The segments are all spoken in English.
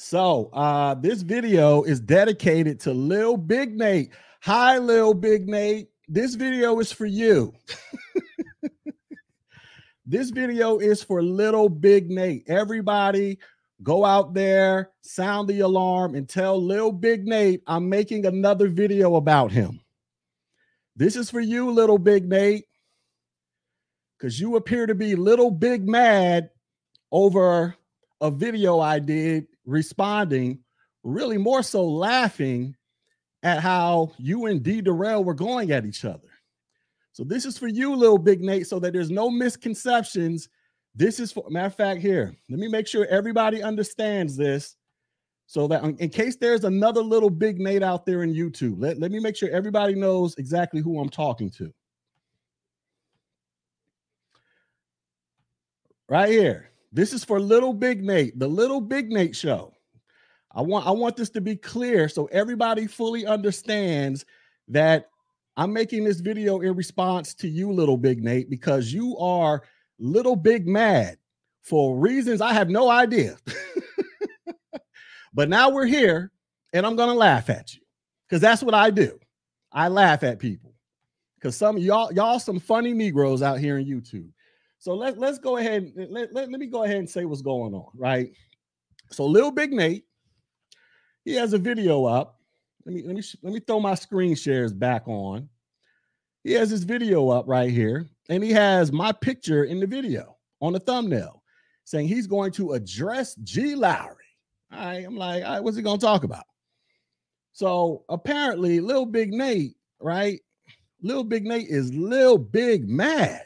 So uh this video is dedicated to Lil Big Nate. Hi, Lil Big Nate. This video is for you. this video is for little Big Nate. Everybody go out there, sound the alarm, and tell Lil Big Nate I'm making another video about him. This is for you, little Big Nate, because you appear to be little big mad over a video I did responding, really more so laughing at how you and D Darrell were going at each other. So this is for you, little big Nate, so that there's no misconceptions. This is for matter of fact, here. Let me make sure everybody understands this. So that in case there's another little big Nate out there in YouTube, let, let me make sure everybody knows exactly who I'm talking to. Right here. This is for little big Nate, the little big Nate show. I want I want this to be clear so everybody fully understands that I'm making this video in response to you, little big Nate, because you are little big mad for reasons I have no idea. but now we're here and I'm gonna laugh at you because that's what I do. I laugh at people because some y'all y'all some funny Negroes out here in YouTube. So let's let's go ahead. Let, let, let me go ahead and say what's going on, right? So Little Big Nate, he has a video up. Let me let me let me throw my screen shares back on. He has his video up right here, and he has my picture in the video on the thumbnail saying he's going to address G Lowry. All right, I'm like, all right, what's he gonna talk about? So apparently, Little Big Nate, right? Little Big Nate is Little Big mad.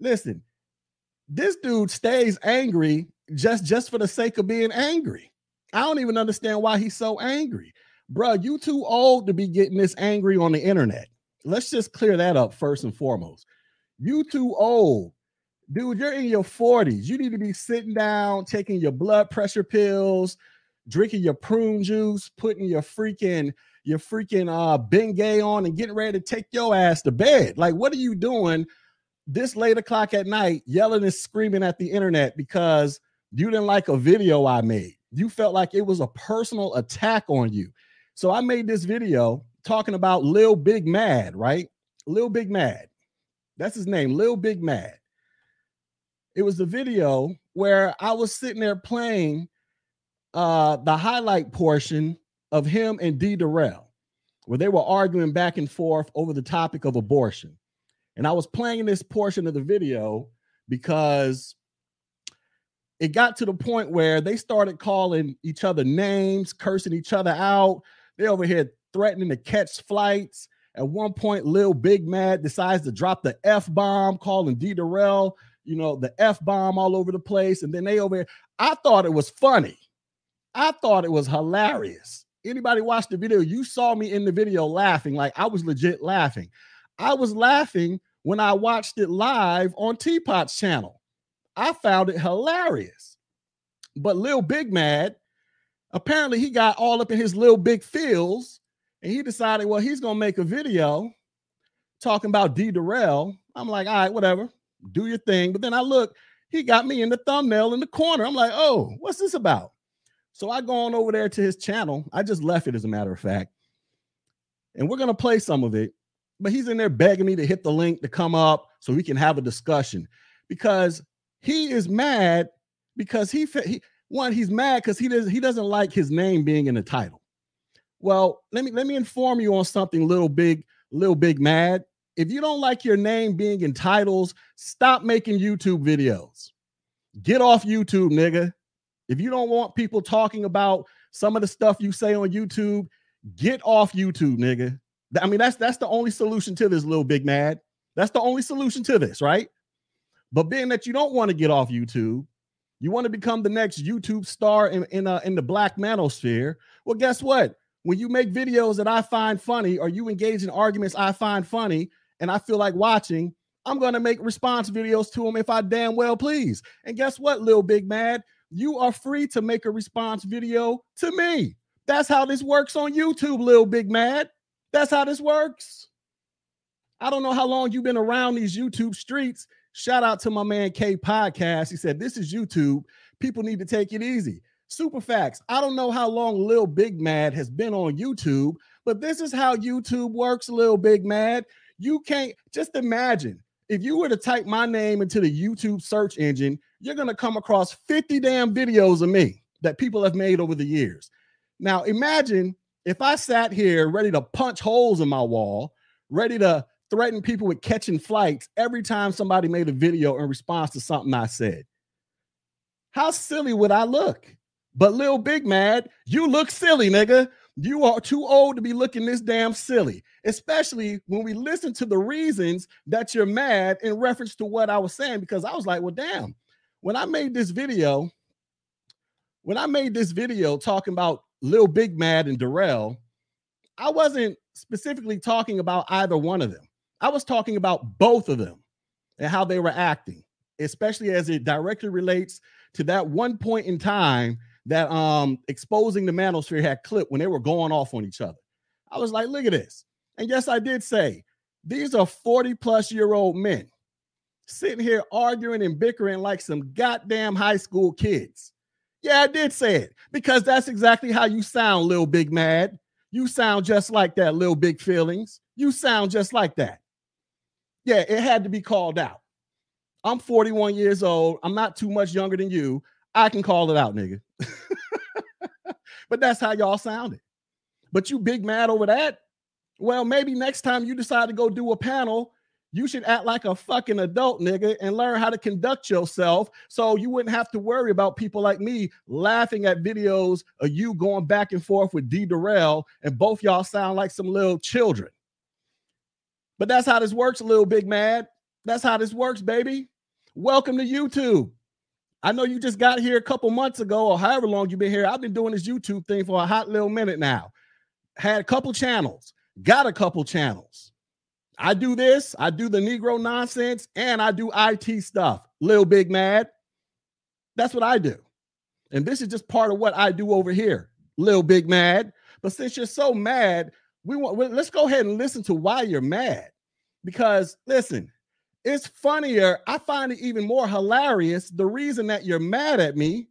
Listen, this dude stays angry just just for the sake of being angry. I don't even understand why he's so angry. Bro, you too old to be getting this angry on the internet. Let's just clear that up first and foremost. You too old. Dude, you're in your 40s. You need to be sitting down, taking your blood pressure pills, drinking your prune juice, putting your freaking your freaking uh Bengay on and getting ready to take your ass to bed. Like, what are you doing this late o'clock at night yelling and screaming at the internet because you didn't like a video I made. You felt like it was a personal attack on you. So I made this video talking about Lil Big Mad, right? Lil Big Mad. That's his name, Lil Big Mad. It was the video where I was sitting there playing uh the highlight portion of him and D Darrell, where they were arguing back and forth over the topic of abortion. And I was playing this portion of the video because it got to the point where they started calling each other names, cursing each other out. They over here threatening to catch flights. At one point, Lil Big Mad decides to drop the F bomb, calling D Darrell, you know, the F bomb all over the place. And then they over here, I thought it was funny. I thought it was hilarious. Anybody watched the video, you saw me in the video laughing, like I was legit laughing. I was laughing when I watched it live on Teapot's channel. I found it hilarious. But Lil Big Mad, apparently he got all up in his little big feels and he decided, well, he's gonna make a video talking about D Darrell. I'm like, all right, whatever, do your thing. But then I look, he got me in the thumbnail in the corner. I'm like, oh, what's this about? So I go on over there to his channel. I just left it as a matter of fact. And we're gonna play some of it but he's in there begging me to hit the link to come up so we can have a discussion because he is mad because he, he one he's mad because he doesn't he doesn't like his name being in the title. Well, let me let me inform you on something little big little big mad. If you don't like your name being in titles, stop making YouTube videos. Get off YouTube, nigga. If you don't want people talking about some of the stuff you say on YouTube, get off YouTube, nigga. I mean, that's that's the only solution to this little big mad. That's the only solution to this, right? But being that you don't want to get off YouTube, you want to become the next YouTube star in in, uh, in the black manosphere. Well, guess what? When you make videos that I find funny, or you engage in arguments I find funny, and I feel like watching, I'm gonna make response videos to them if I damn well please. And guess what, little big mad? You are free to make a response video to me. That's how this works on YouTube, little big mad. That's how this works. I don't know how long you've been around these YouTube streets. Shout out to my man K Podcast. He said, This is YouTube. People need to take it easy. Super facts. I don't know how long Lil Big Mad has been on YouTube, but this is how YouTube works, Lil Big Mad. You can't just imagine if you were to type my name into the YouTube search engine, you're going to come across 50 damn videos of me that people have made over the years. Now, imagine if I sat here ready to punch holes in my wall, ready to threaten people with catching flights every time somebody made a video in response to something I said. How silly would I look? But Lil Big Mad, you look silly, nigga. You are too old to be looking this damn silly, especially when we listen to the reasons that you're mad in reference to what I was saying. Because I was like, well, damn, when I made this video, when I made this video talking about Lil Big Mad and Darrell, I wasn't specifically talking about either one of them. I was talking about both of them and how they were acting, especially as it directly relates to that one point in time that um exposing the manosphere had clipped when they were going off on each other. I was like, look at this. And yes, I did say these are 40 plus year old men sitting here arguing and bickering like some goddamn high school kids. Yeah, I did say it because that's exactly how you sound, little big mad. You sound just like that, little big feelings. You sound just like that. Yeah, it had to be called out. I'm 41 years old. I'm not too much younger than you. I can call it out, nigga. but that's how y'all sounded. But you big mad over that? Well, maybe next time you decide to go do a panel, you should act like a fucking adult, nigga, and learn how to conduct yourself so you wouldn't have to worry about people like me laughing at videos of you going back and forth with D. Darrell, and both y'all sound like some little children. But that's how this works, little big man. That's how this works, baby. Welcome to YouTube. I know you just got here a couple months ago, or however long you've been here. I've been doing this YouTube thing for a hot little minute now. Had a couple channels, got a couple channels. I do this, I do the Negro nonsense, and I do IT stuff. Little Big Mad. That's what I do. And this is just part of what I do over here. Little Big Mad. But since you're so mad, we want let's go ahead and listen to why you're mad. Because listen, it's funnier. I find it even more hilarious the reason that you're mad at me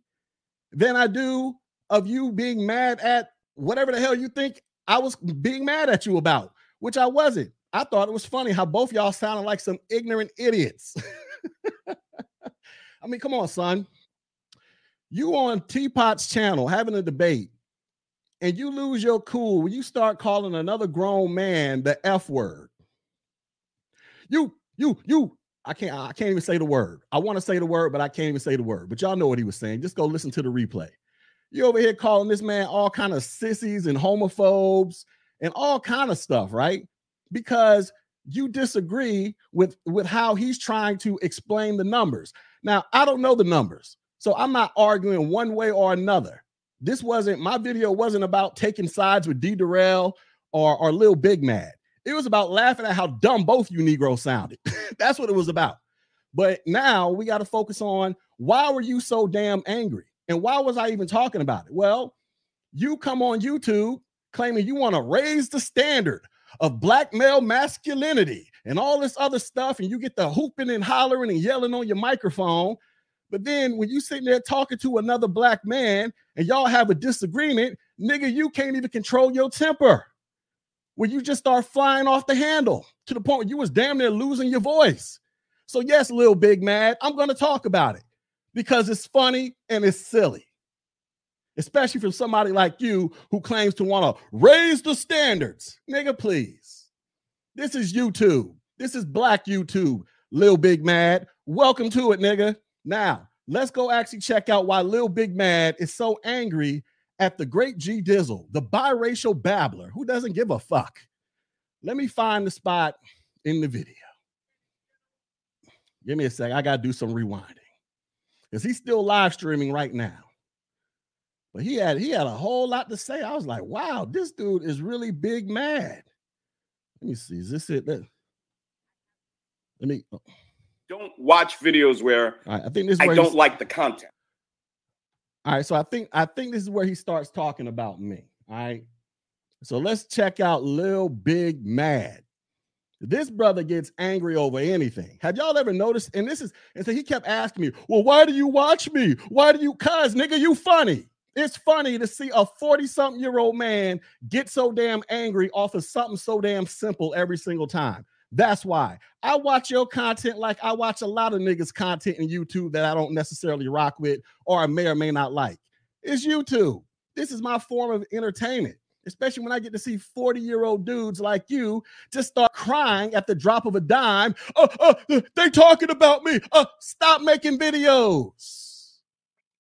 than I do of you being mad at whatever the hell you think I was being mad at you about, which I wasn't. I thought it was funny how both y'all sounded like some ignorant idiots. I mean, come on, son. You on Teapot's channel having a debate and you lose your cool when you start calling another grown man the F word. You you, you, I can't, I can't even say the word. I want to say the word, but I can't even say the word. But y'all know what he was saying. Just go listen to the replay. You over here calling this man all kind of sissies and homophobes and all kind of stuff, right? Because you disagree with with how he's trying to explain the numbers. Now, I don't know the numbers. So I'm not arguing one way or another. This wasn't my video wasn't about taking sides with D Darrell or or Lil Big Mad. It was about laughing at how dumb both you Negroes sounded. That's what it was about. But now we got to focus on why were you so damn angry? And why was I even talking about it? Well, you come on YouTube claiming you want to raise the standard of black male masculinity and all this other stuff, and you get the hooping and hollering and yelling on your microphone. But then when you sitting there talking to another black man and y'all have a disagreement, nigga, you can't even control your temper where you just start flying off the handle to the point you was damn near losing your voice. So yes, little big mad, I'm to talk about it because it's funny and it's silly. Especially from somebody like you who claims to want to raise the standards. Nigga, please. This is YouTube. This is black YouTube. Lil Big Mad. Welcome to it, nigga. Now, let's go actually check out why Lil Big Mad is so angry at the great G Dizzle, the biracial babbler who doesn't give a fuck. Let me find the spot in the video. Give me a sec. I got to do some rewinding because he's still live streaming right now. But he had he had a whole lot to say. I was like, wow, this dude is really big mad. Let me see. Is this it? Let, let me. Oh. Don't watch videos where right, I think this. I don't like the content. All right, so I think I think this is where he starts talking about me. All right. So let's check out Lil Big Mad. This brother gets angry over anything. Have y'all ever noticed? And this is, and so he kept asking me, Well, why do you watch me? Why do you cuz nigga? You funny. It's funny to see a 40 something year old man get so damn angry off of something so damn simple every single time. That's why I watch your content like I watch a lot of niggas' content in YouTube that I don't necessarily rock with or I may or may not like. It's YouTube. This is my form of entertainment, especially when I get to see 40 year old dudes like you just start crying at the drop of a dime. Uh, uh, they talking about me. Uh, stop making videos.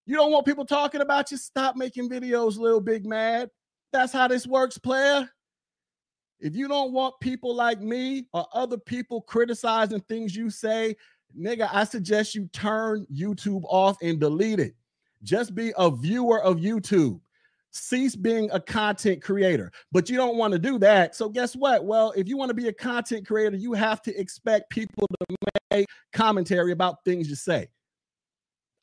You don't want people talking about you? Stop making videos, little big mad. That's how this works, player. If you don't want people like me or other people criticizing things you say, nigga, I suggest you turn YouTube off and delete it. Just be a viewer of YouTube. Cease being a content creator. But you don't want to do that. So, guess what? Well, if you want to be a content creator, you have to expect people to make commentary about things you say.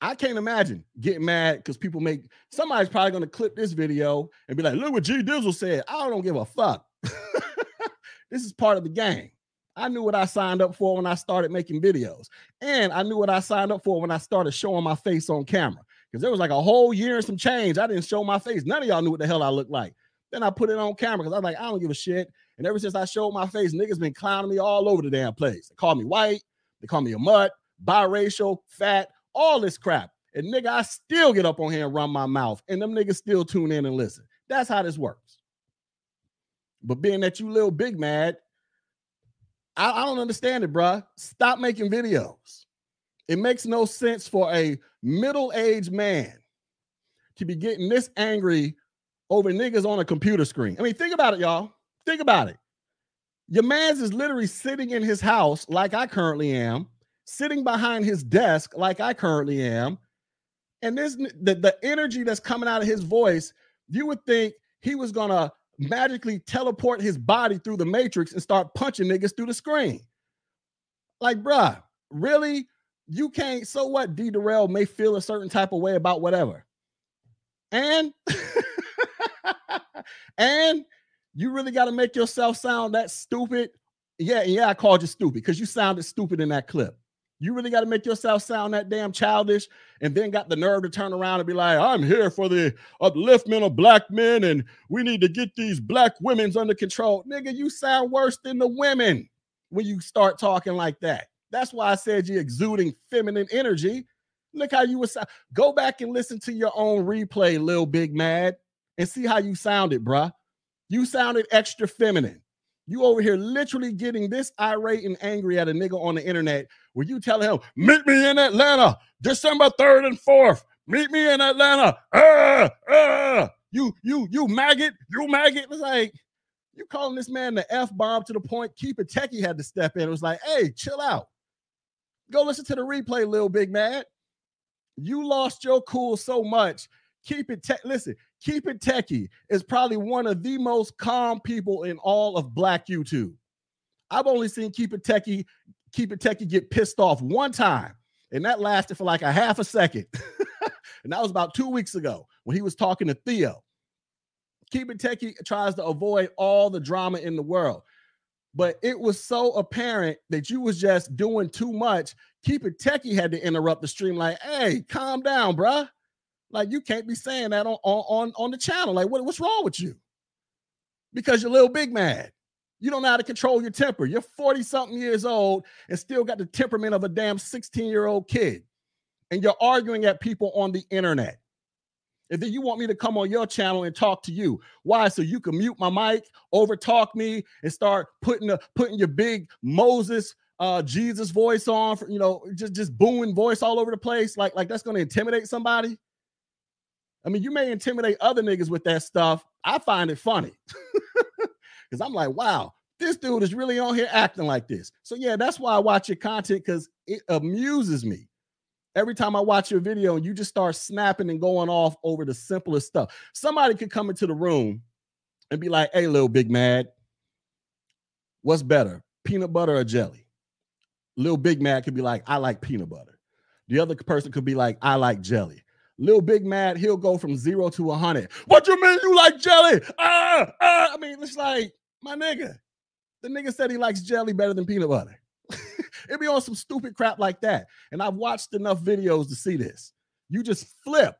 I can't imagine getting mad because people make somebody's probably to clip this video and be like, look what G Dizzle said. I don't give a fuck. this is part of the game. I knew what I signed up for when I started making videos. And I knew what I signed up for when I started showing my face on camera. Because there was like a whole year and some change. I didn't show my face. None of y'all knew what the hell I looked like. Then I put it on camera because I was like, I don't give a shit. And ever since I showed my face, niggas been clowning me all over the damn place. They call me white, they call me a mutt, biracial, fat, all this crap. And nigga, I still get up on here and run my mouth, and them niggas still tune in and listen. That's how this works. But being that you little big mad, I, I don't understand it, bruh. Stop making videos. It makes no sense for a middle-aged man to be getting this angry over niggas on a computer screen. I mean, think about it, y'all. Think about it. Your man's is literally sitting in his house like I currently am, sitting behind his desk like I currently am. And this the, the energy that's coming out of his voice, you would think he was gonna magically teleport his body through the matrix and start punching niggas through the screen. Like, bruh, really? You can't. So what? D Darrell may feel a certain type of way about whatever. And and you really got to make yourself sound that stupid. Yeah, yeah, I called you stupid because you sounded stupid in that clip. You really got to make yourself sound that damn childish and then got the nerve to turn around and be like, I'm here for the upliftment of black men and we need to get these black women's under control. Nigga, you sound worse than the women when you start talking like that. That's why I said you're exuding feminine energy. Look how you was. Go back and listen to your own replay, Lil Big Mad, and see how you sounded, bruh. You sounded extra feminine. You over here literally getting this irate and angry at a nigga on the internet where you telling him, meet me in Atlanta, December 3rd and 4th. Meet me in Atlanta. Uh, uh, you, you, you maggot, you maggot. It's like, you calling this man the F bomb to the point Keep It Techie had to step in. It was like, hey, chill out. Go listen to the replay, little big man. You lost your cool so much. Keep it tech. Listen, keep it techie is probably one of the most calm people in all of black YouTube. I've only seen keep it techie, keep it techie get pissed off one time, and that lasted for like a half a second. and that was about two weeks ago when he was talking to Theo. Keep it techie tries to avoid all the drama in the world but it was so apparent that you was just doing too much. Keep it techie had to interrupt the stream, like, hey, calm down, bruh. Like you can't be saying that on on on the channel. Like what, what's wrong with you? Because you're a little big mad. You don't know how to control your temper. You're 40 something years old and still got the temperament of a damn 16 year old kid. And you're arguing at people on the internet. And then you want me to come on your channel and talk to you. Why? So you can mute my mic, over talk me, and start putting a, putting your big Moses uh Jesus voice on for you know just just booming voice all over the place. Like like that's gonna intimidate somebody. I mean, you may intimidate other niggas with that stuff. I find it funny because I'm like, wow, this dude is really on here acting like this. So, yeah, that's why I watch your content because it amuses me. Every time I watch your video and you just start snapping and going off over the simplest stuff, somebody could come into the room and be like, hey, little big mad, what's better, peanut butter or jelly? Little big mad could be like, I like peanut butter. The other person could be like, I like jelly. Little Big Mad, he'll go from zero to a hundred. What you mean you like jelly? Ah, ah. I mean, it's like my nigga. The nigga said he likes jelly better than peanut butter. It'd be on some stupid crap like that. And I've watched enough videos to see this. You just flip.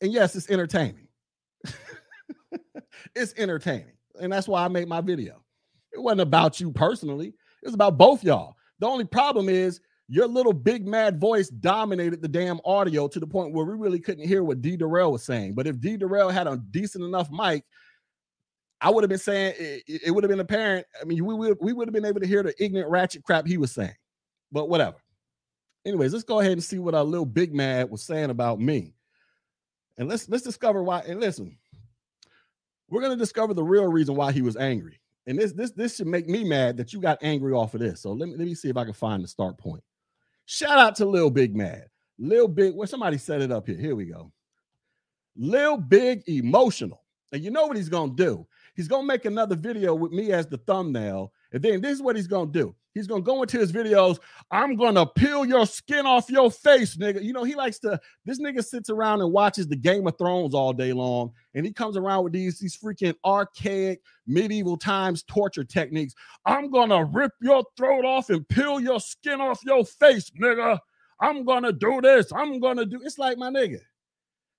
And yes, it's entertaining. it's entertaining. And that's why I made my video. It wasn't about you personally, it was about both y'all. The only problem is your little big mad voice dominated the damn audio to the point where we really couldn't hear what D Darrell was saying. But if D Darrell had a decent enough mic, I would have been saying it, it would have been apparent. I mean, we would we would have been able to hear the ignorant ratchet crap he was saying. But whatever. Anyways, let's go ahead and see what our little big mad was saying about me. And let's let's discover why. And listen, we're gonna discover the real reason why he was angry. And this this this should make me mad that you got angry off of this. So let me let me see if I can find the start point. Shout out to Lil Big Mad. Lil Big, where somebody set it up here. Here we go. Lil Big Emotional. And you know what he's gonna do? He's gonna make another video with me as the thumbnail. And then this is what he's gonna do. He's gonna go into his videos. I'm gonna peel your skin off your face, nigga. You know, he likes to. This nigga sits around and watches the Game of Thrones all day long, and he comes around with these these freaking archaic medieval times torture techniques. I'm gonna rip your throat off and peel your skin off your face, nigga. I'm gonna do this. I'm gonna do. It's like my nigga.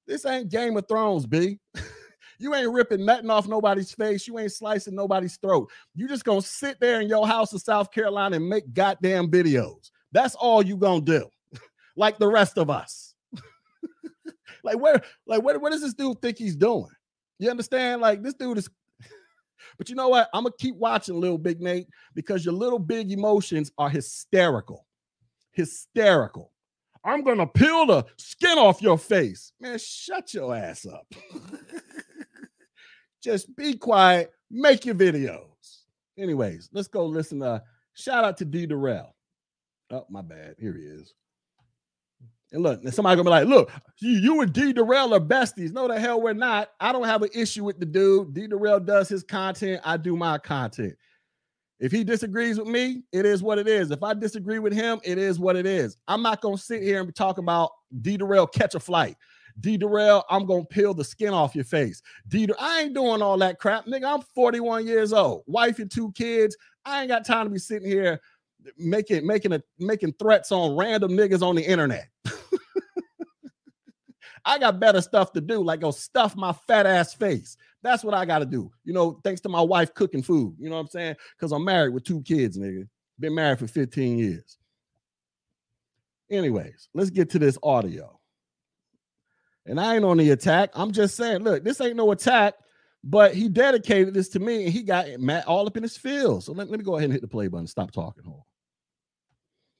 This ain't Game of Thrones, b. You ain't ripping nothing off nobody's face. You ain't slicing nobody's throat. You just gonna sit there in your house in South Carolina and make goddamn videos. That's all you gonna do, like the rest of us. like where, like what, what does this dude think he's doing? You understand? Like this dude is. but you know what? I'm gonna keep watching Little Big Nate because your little big emotions are hysterical, hysterical. I'm gonna peel the skin off your face, man. Shut your ass up. Just be quiet, make your videos. Anyways, let's go listen to shout out to D Darrell. Oh, my bad. Here he is. And look, somebody gonna be like, look, you, you and D Darrell are besties. No, the hell we're not. I don't have an issue with the dude. D Darrell does his content, I do my content. If he disagrees with me, it is what it is. If I disagree with him, it is what it is. I'm not gonna sit here and talk about D Darrell catch a flight. D Darrell, I'm gonna peel the skin off your face. D, I ain't doing all that crap, nigga. I'm 41 years old, wife and two kids. I ain't got time to be sitting here making making a making threats on random niggas on the internet. I got better stuff to do, like go stuff my fat ass face. That's what I got to do. You know, thanks to my wife cooking food. You know what I'm saying? Because I'm married with two kids, nigga. Been married for 15 years. Anyways, let's get to this audio. And I ain't on the attack. I'm just saying, look, this ain't no attack, but he dedicated this to me and he got Matt all up in his field. So let, let me go ahead and hit the play button. Stop talking. Hold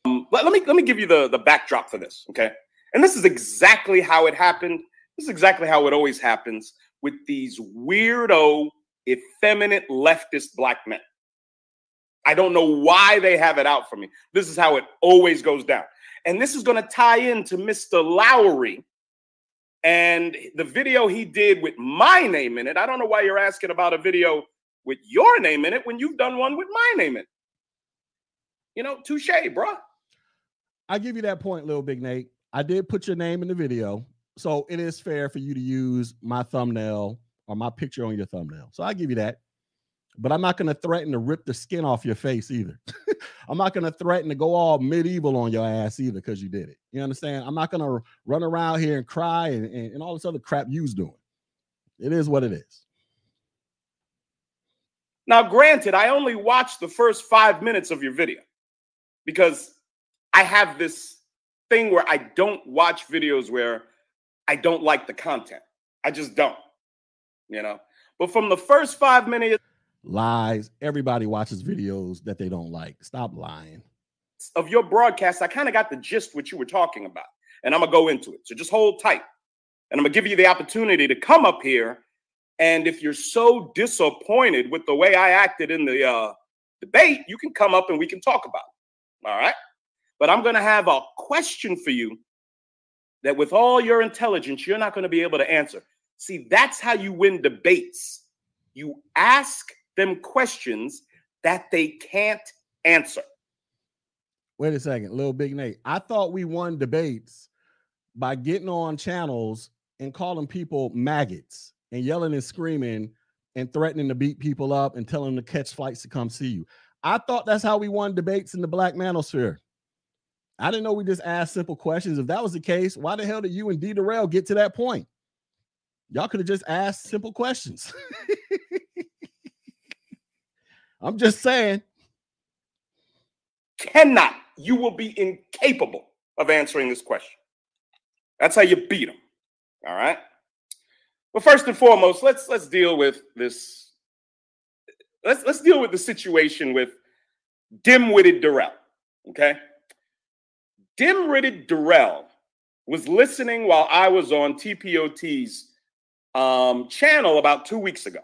um, let, let me let me give you the, the backdrop for this, okay? And this is exactly how it happened. This is exactly how it always happens with these weirdo, effeminate leftist black men. I don't know why they have it out for me. This is how it always goes down. And this is going to tie into Mr. Lowry and the video he did with my name in it, I don't know why you're asking about a video with your name in it when you've done one with my name in it. You know, touche, bro. I give you that point, little big Nate. I did put your name in the video, so it is fair for you to use my thumbnail or my picture on your thumbnail. So I give you that but I'm not going to threaten to rip the skin off your face either. I'm not going to threaten to go all medieval on your ass either because you did it. You understand? I'm not going to run around here and cry and, and, and all this other crap you's doing. It is what it is. Now, granted, I only watched the first five minutes of your video because I have this thing where I don't watch videos where I don't like the content. I just don't, you know. But from the first five minutes, lies. Everybody watches videos that they don't like. Stop lying. Of your broadcast, I kind of got the gist what you were talking about, and I'm gonna go into it. So just hold tight, and I'm gonna give you the opportunity to come up here. And if you're so disappointed with the way I acted in the uh, debate, you can come up and we can talk about it. All right. But I'm gonna have a question for you that, with all your intelligence, you're not gonna be able to answer. See, that's how you win debates. You ask them questions that they can't answer. Wait a second, little big Nate. I thought we won debates by getting on channels and calling people maggots and yelling and screaming and threatening to beat people up and telling them to catch flights to come see you. I thought that's how we won debates in the black manosphere. I didn't know we just asked simple questions. If that was the case, why the hell did you and D Darrell get to that point? Y'all could have just asked simple questions. I'm just saying. Cannot. You will be incapable of answering this question. That's how you beat them. All right. But first and foremost, let's let's deal with this. Let's let's deal with the situation with dim-witted Durrell. Okay. Dim-witted Durrell was listening while I was on TPOT's um, channel about two weeks ago.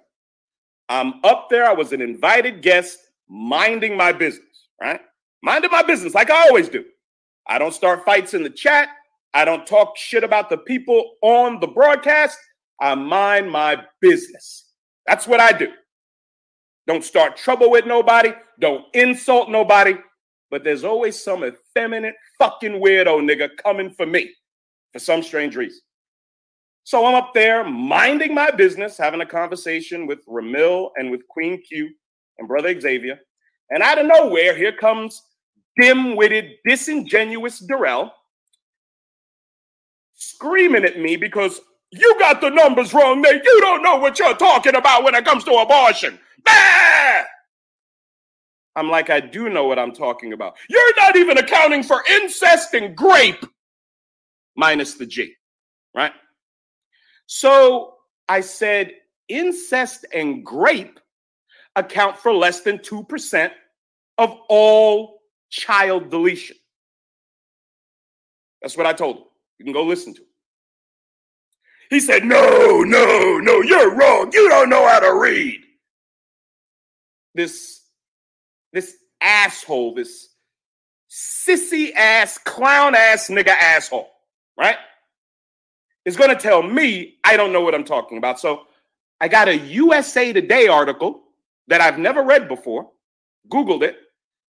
I'm up there. I was an invited guest, minding my business, right? Minding my business like I always do. I don't start fights in the chat. I don't talk shit about the people on the broadcast. I mind my business. That's what I do. Don't start trouble with nobody. Don't insult nobody. But there's always some effeminate fucking weirdo nigga coming for me for some strange reason. So I'm up there minding my business, having a conversation with Ramil and with Queen Q and Brother Xavier. And out of nowhere, here comes dim witted, disingenuous Darrell screaming at me because you got the numbers wrong, man. You don't know what you're talking about when it comes to abortion. Bah! I'm like, I do know what I'm talking about. You're not even accounting for incest and grape, minus the G, right? So I said, incest and grape account for less than 2% of all child deletion. That's what I told him. You can go listen to it. He said, No, no, no, you're wrong. You don't know how to read. This, this asshole, this sissy ass, clown ass nigga asshole, right? Is going to tell me I don't know what I'm talking about. So I got a USA Today article that I've never read before, Googled it,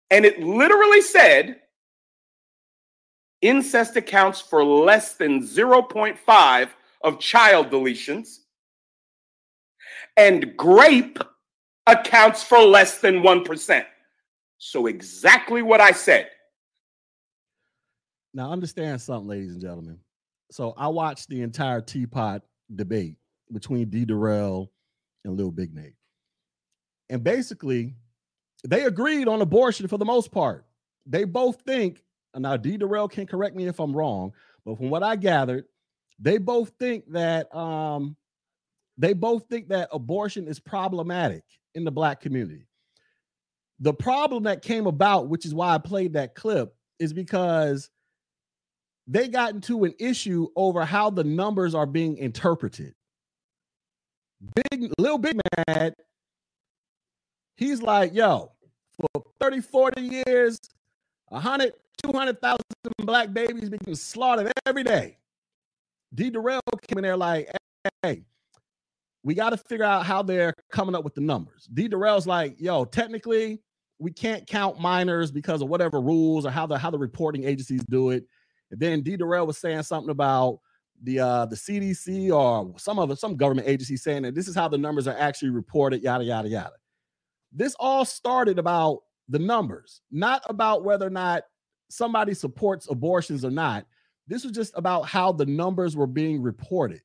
and it literally said incest accounts for less than 0.5 of child deletions, and grape accounts for less than 1%. So, exactly what I said. Now, understand something, ladies and gentlemen. So, I watched the entire teapot debate between D. Darrell and Lil Big Nate. And basically, they agreed on abortion for the most part. They both think now D Darrell can correct me if I'm wrong, but from what I gathered, they both think that um they both think that abortion is problematic in the black community. The problem that came about, which is why I played that clip, is because they got into an issue over how the numbers are being interpreted. Big little big mad. He's like, yo, for 30, 40 years, 100, 200,000 black babies being slaughtered every day. D. Darrell came in there like, hey, we got to figure out how they're coming up with the numbers. D. Darrell's like, yo, technically, we can't count minors because of whatever rules or how the how the reporting agencies do it. And then D. Darrell was saying something about the uh the CDC or some of some government agency saying that this is how the numbers are actually reported, yada yada yada. This all started about the numbers, not about whether or not somebody supports abortions or not. This was just about how the numbers were being reported.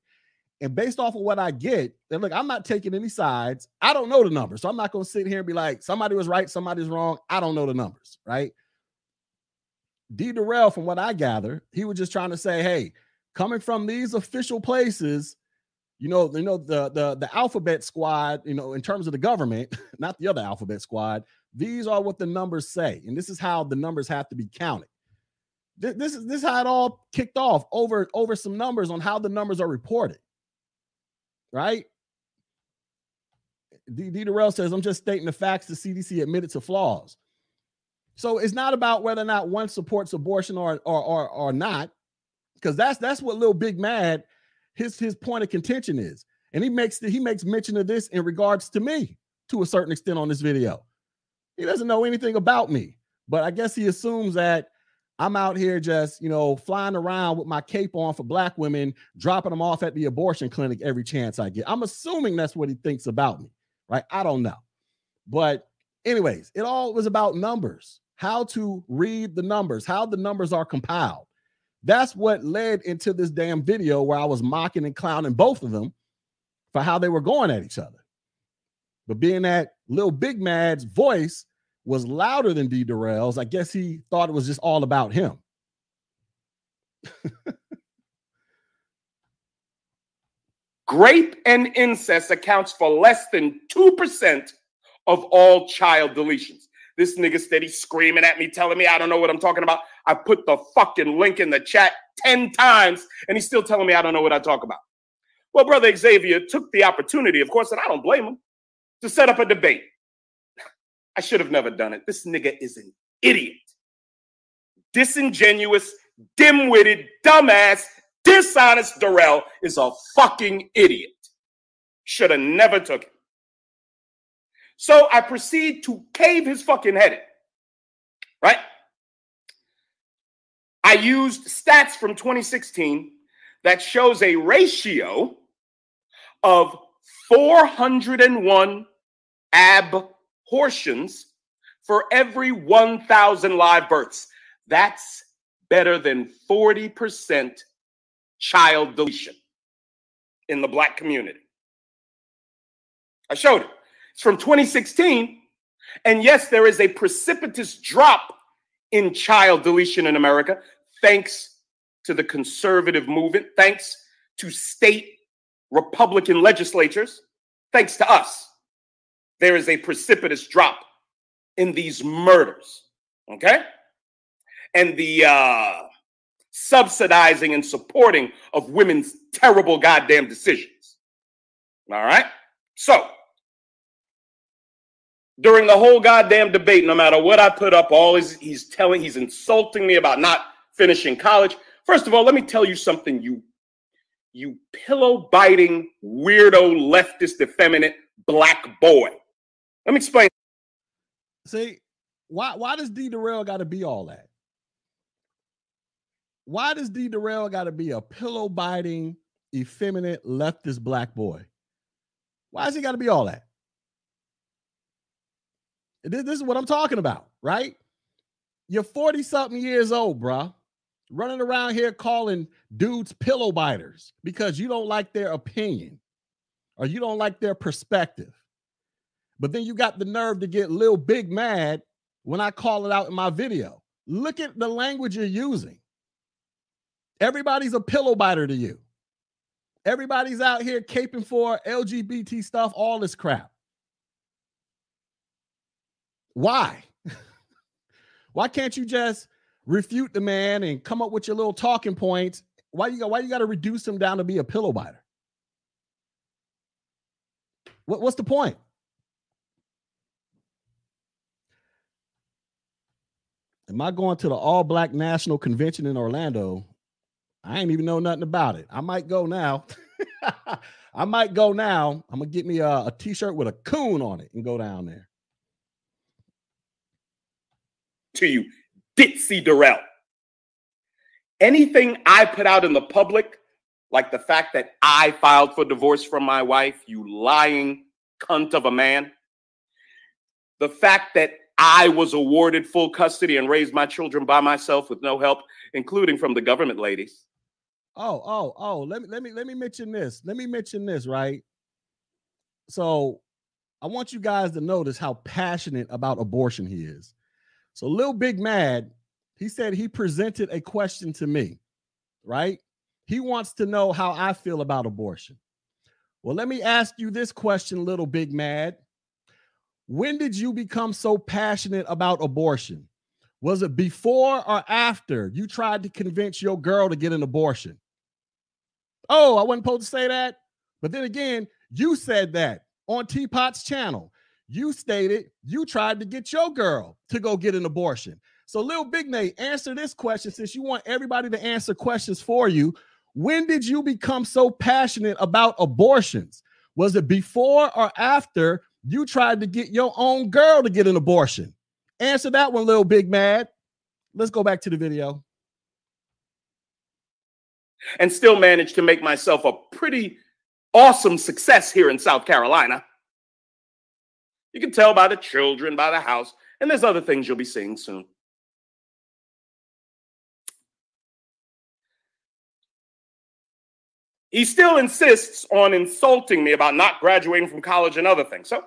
And based off of what I get, and look, I'm not taking any sides. I don't know the numbers. So I'm not going to sit here and be like, somebody was right, somebody's wrong. I don't know the numbers, right? D. Darrell, from what I gather, he was just trying to say, hey, coming from these official places, you know, you know, the the the alphabet squad, you know, in terms of the government, not the other alphabet squad, these are what the numbers say, and this is how the numbers have to be counted. This is this is how it all kicked off over over some numbers on how the numbers are reported. Right? D. D. Darrell says, "I'm just stating the facts. The CDC admitted to flaws." So it's not about whether or not one supports abortion or or or, or not, because that's that's what Little Big Mad his his point of contention is, and he makes the, he makes mention of this in regards to me to a certain extent on this video. He doesn't know anything about me, but I guess he assumes that I'm out here just, you know, flying around with my cape on for black women, dropping them off at the abortion clinic every chance I get. I'm assuming that's what he thinks about me, right? I don't know. But, anyways, it all was about numbers, how to read the numbers, how the numbers are compiled. That's what led into this damn video where I was mocking and clowning both of them for how they were going at each other. But being that little Big Mad's voice was louder than D Darrell's, I guess he thought it was just all about him. Grape and incest accounts for less than 2% of all child deletions. This nigga steady screaming at me, telling me I don't know what I'm talking about. I put the fucking link in the chat 10 times, and he's still telling me I don't know what I talk about. Well, Brother Xavier took the opportunity, of course, and I don't blame him, to set up a debate. I should have never done it. This nigga is an idiot. Disingenuous, dim witted, dumbass, dishonest Darrell is a fucking idiot. Should have never took it. So I proceed to cave his fucking head in. Right? I used stats from 2016 that shows a ratio of 401 abortions for every 1,000 live births. That's better than 40% child deletion in the black community. I showed it. It's from 2016. And yes, there is a precipitous drop in child deletion in America, thanks to the conservative movement, thanks to state Republican legislatures, thanks to us. There is a precipitous drop in these murders. Okay? And the uh, subsidizing and supporting of women's terrible goddamn decisions. All right? So, during the whole goddamn debate, no matter what I put up, all he's, he's telling, he's insulting me about not finishing college. First of all, let me tell you something, you you pillow biting, weirdo, leftist, effeminate black boy. Let me explain. See, why why does D Darrell got to be all that? Why does D Darrell got to be a pillow biting, effeminate, leftist black boy? Why does he got to be all that? This, is what I'm talking about, right? You're 40 something years old, bruh, running around here calling dudes pillow biters because you don't like their opinion or you don't like their perspective. But then you got the nerve to get Lil Big mad when I call it out in my video. Look at the language you're using. Everybody's a pillow biter to you. Everybody's out here caping for LGBT stuff, all this crap. Why? why can't you just refute the man and come up with your little talking points? Why you got why you got to reduce him down to be a pillow biter? What, what's the point? Am I going to the all black national convention in Orlando I ain't even know nothing about it. I might go now. I might go now. I'm gonna get me a a t-shirt with a coon on it and go down there. To you, Ditzy Darrell. Anything I put out in the public, like the fact that I filed for divorce from my wife, you lying cunt of a man. The fact that I was awarded full custody and raised my children by myself with no help, including from the government ladies. Oh, oh, oh, let me let me let me mention this. Let me mention this, right? So I want you guys to notice how passionate about abortion he is. So Lil Big Mad, he said he presented a question to me, right? He wants to know how I feel about abortion. Well, let me ask you this question, Little Big Mad. When did you become so passionate about abortion? Was it before or after you tried to convince your girl to get an abortion? Oh, I wasn't supposed to say that. But then again, you said that on Teapot's channel. You stated you tried to get your girl to go get an abortion. So, Lil Big Nate, answer this question since you want everybody to answer questions for you. When did you become so passionate about abortions? Was it before or after you tried to get your own girl to get an abortion? Answer that one, Lil Big Mad. Let's go back to the video and still managed to make myself a pretty awesome success here in South Carolina. You can tell by the children, by the house, and there's other things you'll be seeing soon. he still insists on insulting me about not graduating from college and other things. So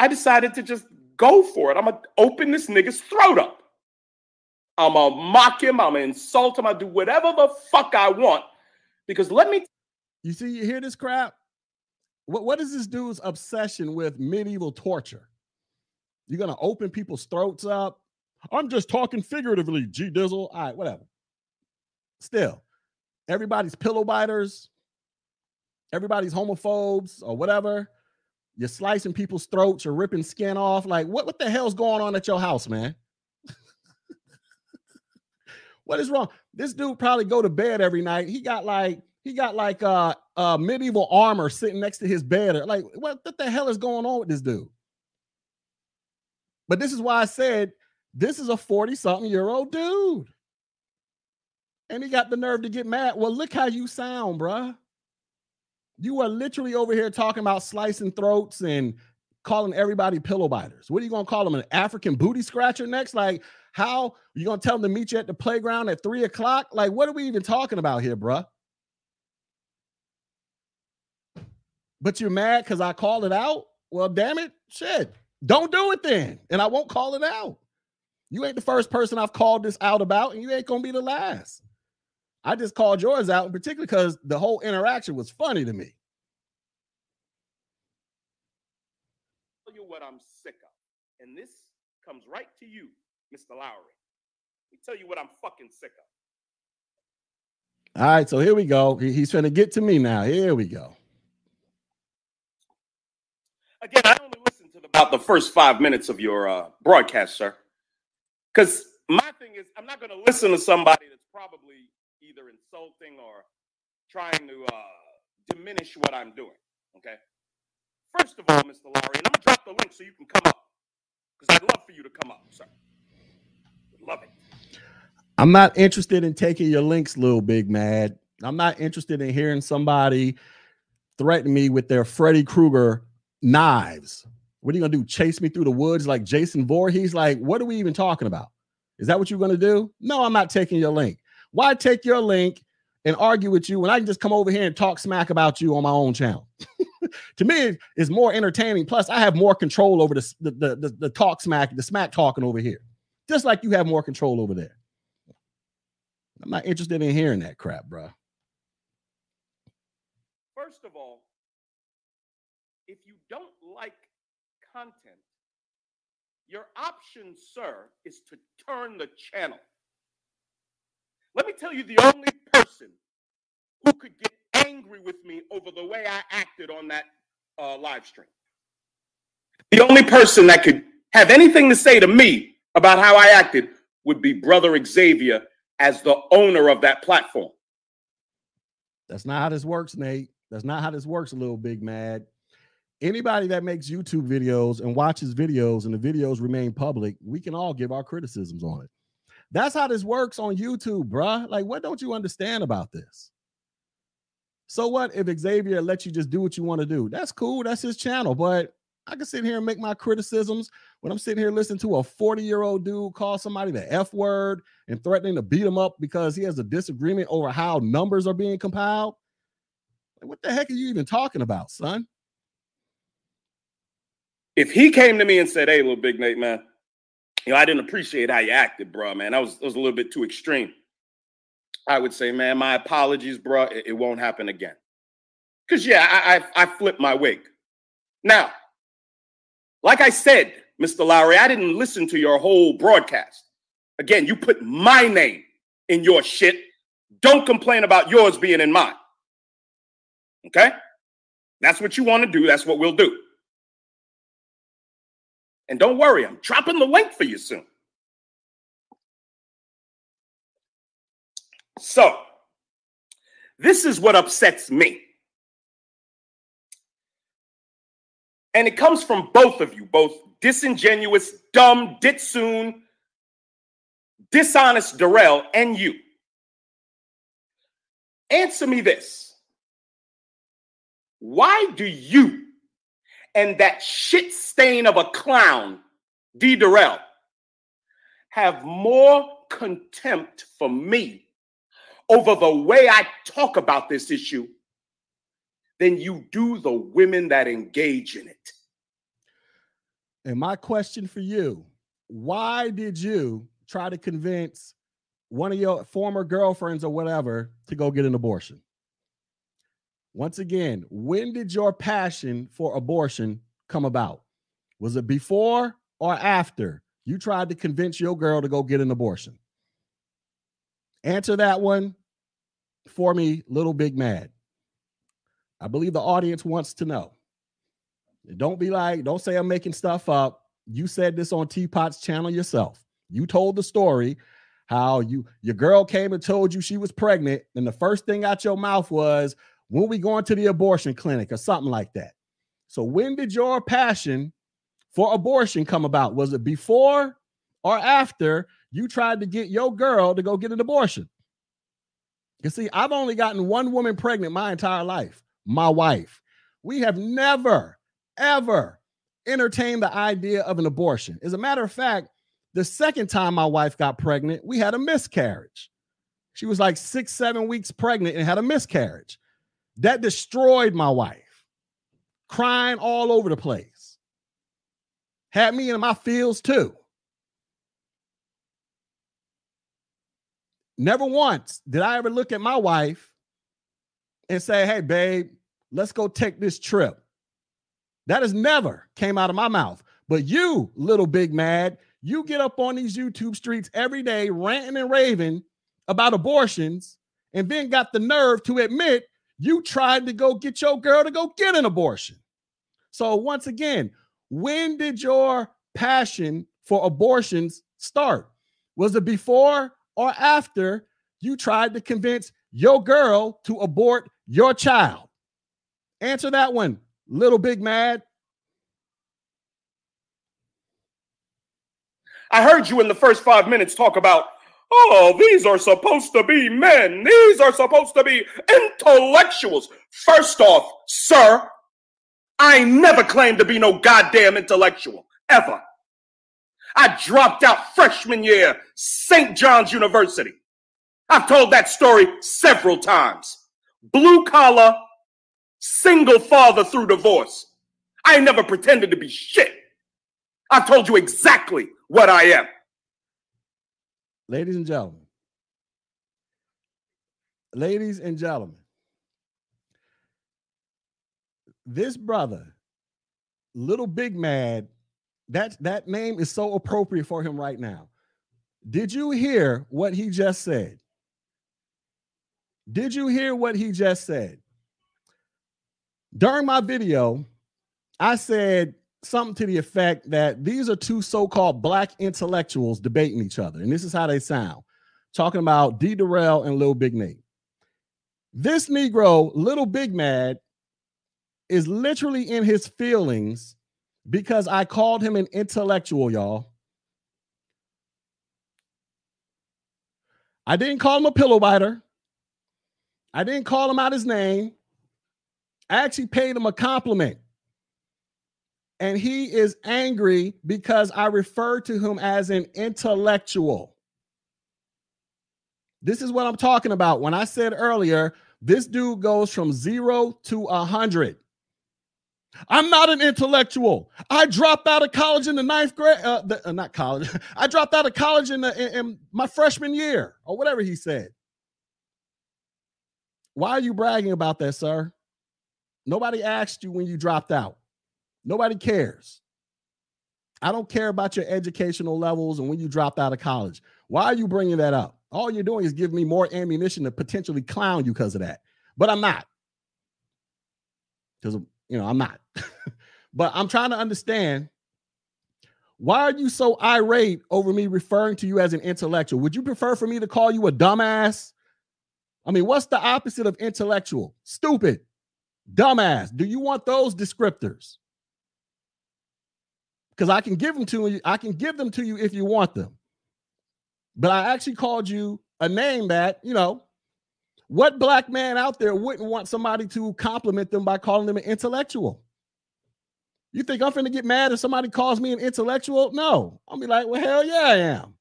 I decided to just go for it. I'm gonna open this nigga's throat up. I'm gonna mock him. I'm gonna insult him. I do whatever the fuck I want. Because let me. You see, you hear this crap? What what is this dude's obsession with medieval torture? You're gonna open people's throats up. I'm just talking figuratively, G Dizzle. All right, whatever. Still, everybody's pillow biters, everybody's homophobes or whatever. You're slicing people's throats, you're ripping skin off. Like, what, what the hell's going on at your house, man? what is wrong? This dude probably go to bed every night. He got like he got like uh uh medieval armor sitting next to his bed. Like, what, what the hell is going on with this dude? But this is why I said this is a 40 something year old dude. And he got the nerve to get mad. Well, look how you sound, bruh. You are literally over here talking about slicing throats and calling everybody pillow biters. What are you gonna call them? An African booty scratcher next? Like, how you gonna tell them to meet you at the playground at three o'clock? Like, what are we even talking about here, bruh? But you're mad because I called it out? Well, damn it, shit. Don't do it then, and I won't call it out. You ain't the first person I've called this out about, and you ain't gonna be the last. I just called yours out, particularly because the whole interaction was funny to me. Tell you what I'm sick of, and this comes right to you, Mr. Lowry. Let me tell you what I'm fucking sick of. All right, so here we go. He's trying to get to me now. Here we go. Again, I only listened to about the first five minutes of your uh, broadcast, sir. Because my thing is, I'm not going to listen to somebody that's probably either insulting or trying to uh, diminish what I'm doing. Okay. First of all, Mr. Lowry, and I'm gonna drop the link so you can come up because I'd love for you to come up, sir. love it. I'm not interested in taking your links, little big mad. I'm not interested in hearing somebody threaten me with their Freddy Krueger knives. What are you gonna do? Chase me through the woods like Jason Voorhees? Like, what are we even talking about? Is that what you're gonna do? No, I'm not taking your link. Why take your link and argue with you when I can just come over here and talk smack about you on my own channel? to me, it's more entertaining. Plus, I have more control over the, the, the, the talk smack, the smack talking over here, just like you have more control over there. I'm not interested in hearing that crap, bro. First of all, if you don't like content, your option, sir, is to turn the channel. Let me tell you the only person who could get angry with me over the way I acted on that uh, live stream. The only person that could have anything to say to me about how I acted would be Brother Xavier as the owner of that platform. That's not how this works, Nate. That's not how this works, little big mad. Anybody that makes YouTube videos and watches videos and the videos remain public, we can all give our criticisms on it. That's how this works on YouTube, bruh. Like, what don't you understand about this? So what if Xavier lets you just do what you want to do? That's cool. That's his channel. But I can sit here and make my criticisms when I'm sitting here listening to a 40 year old dude call somebody the F word and threatening to beat him up because he has a disagreement over how numbers are being compiled. Like, what the heck are you even talking about, son? If he came to me and said, Hey, little big Nate, man, you know, I didn't appreciate how you acted, bro, man. That was, was a little bit too extreme. I would say, man, my apologies, bro. It, it won't happen again. Because, yeah, I, I, I flipped my wig. Now, like I said, Mr. Lowry, I didn't listen to your whole broadcast. Again, you put my name in your shit. Don't complain about yours being in mine. Okay? That's what you want to do. That's what we'll do. And don't worry, I'm dropping the link for you soon. So, this is what upsets me. And it comes from both of you, both disingenuous, dumb, ditsoon, dishonest Darrell, and you. Answer me this. Why do you and that shit stain of a clown, D. Darrell, have more contempt for me over the way I talk about this issue than you do the women that engage in it. And my question for you why did you try to convince one of your former girlfriends or whatever to go get an abortion? Once again, when did your passion for abortion come about? Was it before or after you tried to convince your girl to go get an abortion? Answer that one for me, Little Big Mad. I believe the audience wants to know. Don't be like, don't say I'm making stuff up. You said this on Teapot's channel yourself. You told the story how you your girl came and told you she was pregnant, and the first thing out your mouth was, "When we going to the abortion clinic?" or something like that. So when did your passion for abortion come about? Was it before or after you tried to get your girl to go get an abortion. You see, I've only gotten one woman pregnant my entire life, my wife. We have never, ever entertained the idea of an abortion. As a matter of fact, the second time my wife got pregnant, we had a miscarriage. She was like six, seven weeks pregnant and had a miscarriage. That destroyed my wife, crying all over the place. Had me in my feels too. Never once did I ever look at my wife and say, hey, babe, let's go take this trip. That has never came out of my mouth. But you, little big mad, you get up on these YouTube streets every day ranting and raving about abortions and then got the nerve to admit you tried to go get your girl to go get an abortion. So, once again, when did your passion for abortions start? Was it before or after you tried to convince your girl to abort your child? Answer that one, little big mad. I heard you in the first five minutes talk about, oh, these are supposed to be men. These are supposed to be intellectuals. First off, sir, I never claimed to be no goddamn intellectual, ever. I dropped out freshman year, St. John's University. I've told that story several times. Blue collar, single father through divorce. I never pretended to be shit. I've told you exactly what I am. Ladies and gentlemen, ladies and gentlemen, this brother, little big mad, that that name is so appropriate for him right now. Did you hear what he just said? Did you hear what he just said? During my video, I said something to the effect that these are two so-called black intellectuals debating each other, and this is how they sound, talking about D. Durrell and Little Big Nate. This Negro, Little Big Mad, is literally in his feelings because I called him an intellectual, y'all. I didn't call him a pillow biter. I didn't call him out his name. I actually paid him a compliment. And he is angry because I referred to him as an intellectual. This is what I'm talking about. When I said earlier, this dude goes from zero to a hundred. I'm not an intellectual. I dropped out of college in the ninth grade. Uh, the, uh, not college. I dropped out of college in, the, in, in my freshman year, or whatever he said. Why are you bragging about that, sir? Nobody asked you when you dropped out. Nobody cares. I don't care about your educational levels and when you dropped out of college. Why are you bringing that up? All you're doing is giving me more ammunition to potentially clown you because of that. But I'm not. Because you know, I'm not. but I'm trying to understand why are you so irate over me referring to you as an intellectual? Would you prefer for me to call you a dumbass? I mean, what's the opposite of intellectual? Stupid, dumbass. Do you want those descriptors? Because I can give them to you. I can give them to you if you want them. But I actually called you a name that, you know, what black man out there wouldn't want somebody to compliment them by calling them an intellectual? You think I'm finna get mad if somebody calls me an intellectual? No. I'll be like, well, hell yeah, I am.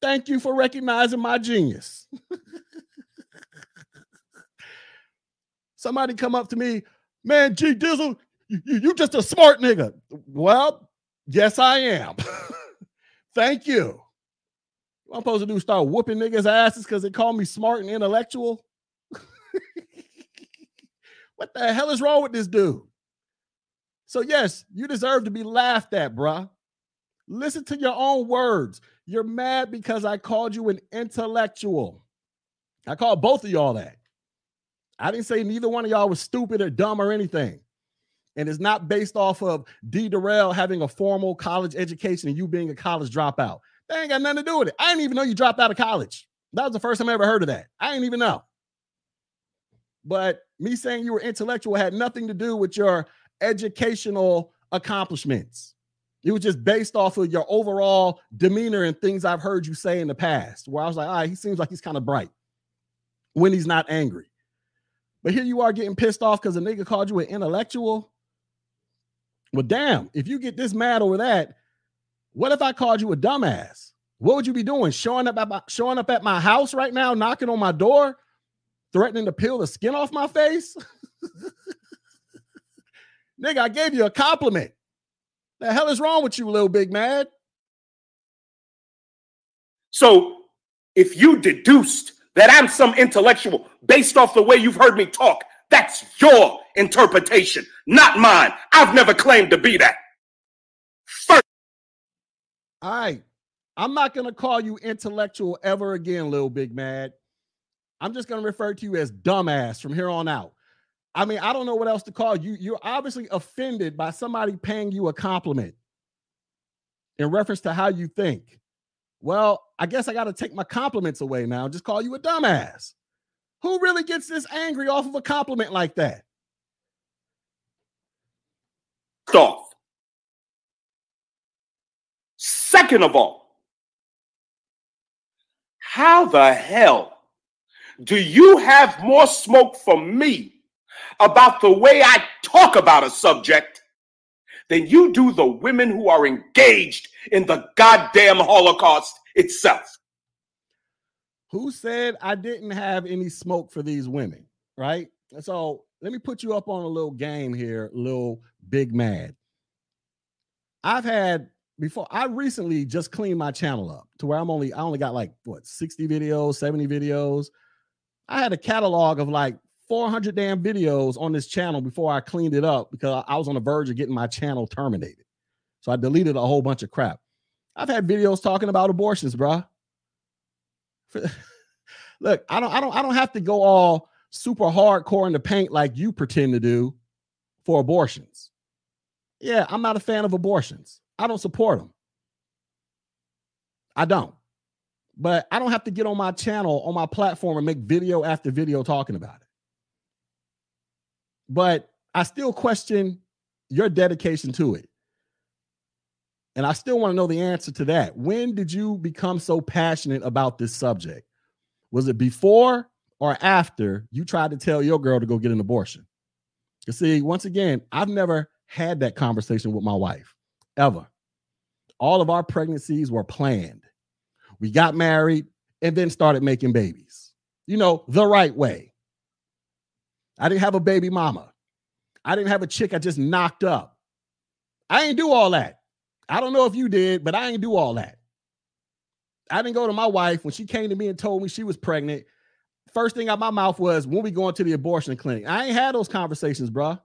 Thank you for recognizing my genius. somebody come up to me, man, G Dizzle, you, you just a smart nigga. Well, yes, I am. Thank you. What I'm supposed to do start whooping niggas' asses because they call me smart and intellectual? what the hell is wrong with this dude? So, yes, you deserve to be laughed at, bruh. Listen to your own words. You're mad because I called you an intellectual. I called both of y'all that. I didn't say neither one of y'all was stupid or dumb or anything. And it's not based off of D. Durrell having a formal college education and you being a college dropout. That ain't got nothing to do with it. I didn't even know you dropped out of college. That was the first time I ever heard of that. I didn't even know. But me saying you were intellectual had nothing to do with your educational accomplishments. It was just based off of your overall demeanor and things I've heard you say in the past, where I was like, all right, he seems like he's kind of bright when he's not angry. But here you are getting pissed off because a nigga called you an intellectual. Well, damn, if you get this mad over that, what if I called you a dumbass? What would you be doing? Showing up at my, showing up at my house right now, knocking on my door, threatening to peel the skin off my face? Nigga, I gave you a compliment. The hell is wrong with you, little big mad? So if you deduced that I'm some intellectual based off the way you've heard me talk, that's your interpretation, not mine. I've never claimed to be that. First. All right. I'm not going to call you intellectual ever again, little big mad. I'm just going to refer to you as dumbass from here on out. I mean, I don't know what else to call you. You're obviously offended by somebody paying you a compliment in reference to how you think. Well, I guess I got to take my compliments away now. Just call you a dumbass. Who really gets this angry off of a compliment like that? Off. Second of all, how the hell do you have more smoke for me about the way I talk about a subject than you do the women who are engaged in the goddamn Holocaust itself. Who said I didn't have any smoke for these women? Right. So let me put you up on a little game here, little big mad. I've had before I recently just cleaned my channel up to where I'm only I only got like what 60 videos, 70 videos. I had a catalog of like 400 damn videos on this channel before I cleaned it up because I was on the verge of getting my channel terminated. So I deleted a whole bunch of crap. I've had videos talking about abortions, bro. Look, I don't, I don't, I don't have to go all super hardcore in the paint like you pretend to do for abortions. Yeah, I'm not a fan of abortions. I don't support them. I don't. But I don't have to get on my channel, on my platform, and make video after video talking about it but I still question your dedication to it. And I still want to know the answer to that. When did you become so passionate about this subject? Was it before or after you tried to tell your girl to go get an abortion? You see, once again, I've never had that conversation with my wife ever. All of our pregnancies were planned. We got married and then started making babies, you know, the right way. I didn't have a baby mama. I didn't have a chick I just knocked up. I ain't do all that. I don't know if you did, but I ain't do all that. I didn't go to my wife when she came to me and told me she was pregnant. First thing out my mouth was, when we going to the abortion clinic? I ain't had those conversations, bro.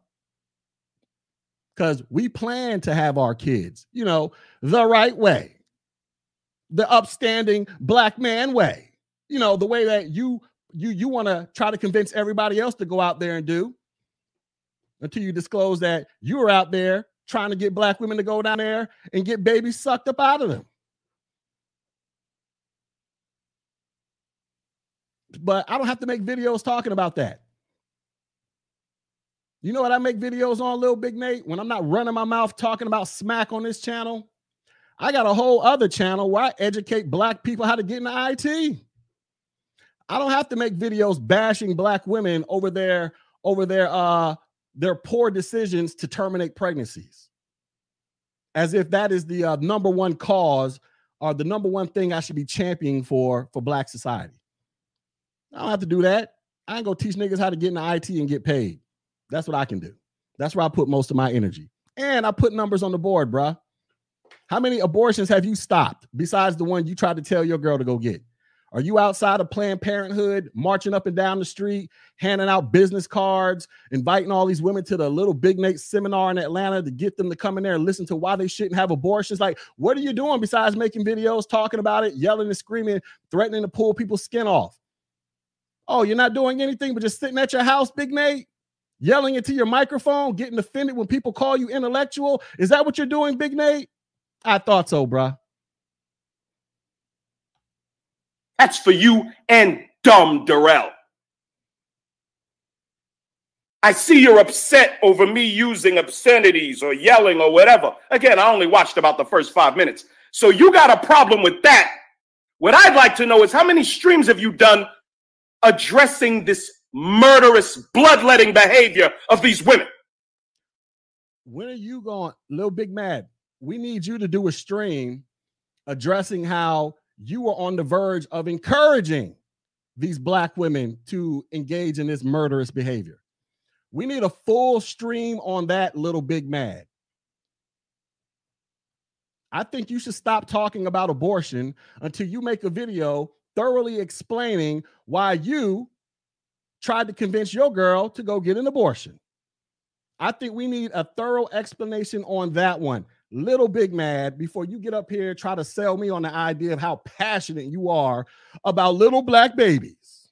Because we plan to have our kids, you know, the right way, the upstanding black man way, you know, the way that you you you want to try to convince everybody else to go out there and do until you disclose that you were out there trying to get black women to go down there and get babies sucked up out of them. But I don't have to make videos talking about that. You know what I make videos on, little big Nate? When I'm not running my mouth talking about smack on this channel, I got a whole other channel where I educate black people how to get into IT. I don't have to make videos bashing black women over their over their uh their poor decisions to terminate pregnancies. As if that is the uh, number one cause or the number one thing I should be championing for for black society. I don't have to do that. I ain't gonna teach niggas how to get into IT and get paid. That's what I can do. That's where I put most of my energy. And I put numbers on the board, bruh. How many abortions have you stopped besides the one you tried to tell your girl to go get? Are you outside of Planned Parenthood, marching up and down the street, handing out business cards, inviting all these women to the little Big Nate seminar in Atlanta to get them to come in there and listen to why they shouldn't have abortions? Like, what are you doing besides making videos, talking about it, yelling and screaming, threatening to pull people's skin off? Oh, you're not doing anything but just sitting at your house, Big Nate, yelling into your microphone, getting offended when people call you intellectual. Is that what you're doing, Big Nate? I thought so, bruh. That's for you and dumb Darrell. I see you're upset over me using obscenities or yelling or whatever. Again, I only watched about the first five minutes. So you got a problem with that. What I'd like to know is how many streams have you done addressing this murderous, bloodletting behavior of these women? When are you going, Little Big Mad? We need you to do a stream addressing how you were on the verge of encouraging these black women to engage in this murderous behavior. We need a full stream on that little big mad. I think you should stop talking about abortion until you make a video thoroughly explaining why you tried to convince your girl to go get an abortion. I think we need a thorough explanation on that one little big mad before you get up here try to sell me on the idea of how passionate you are about little black babies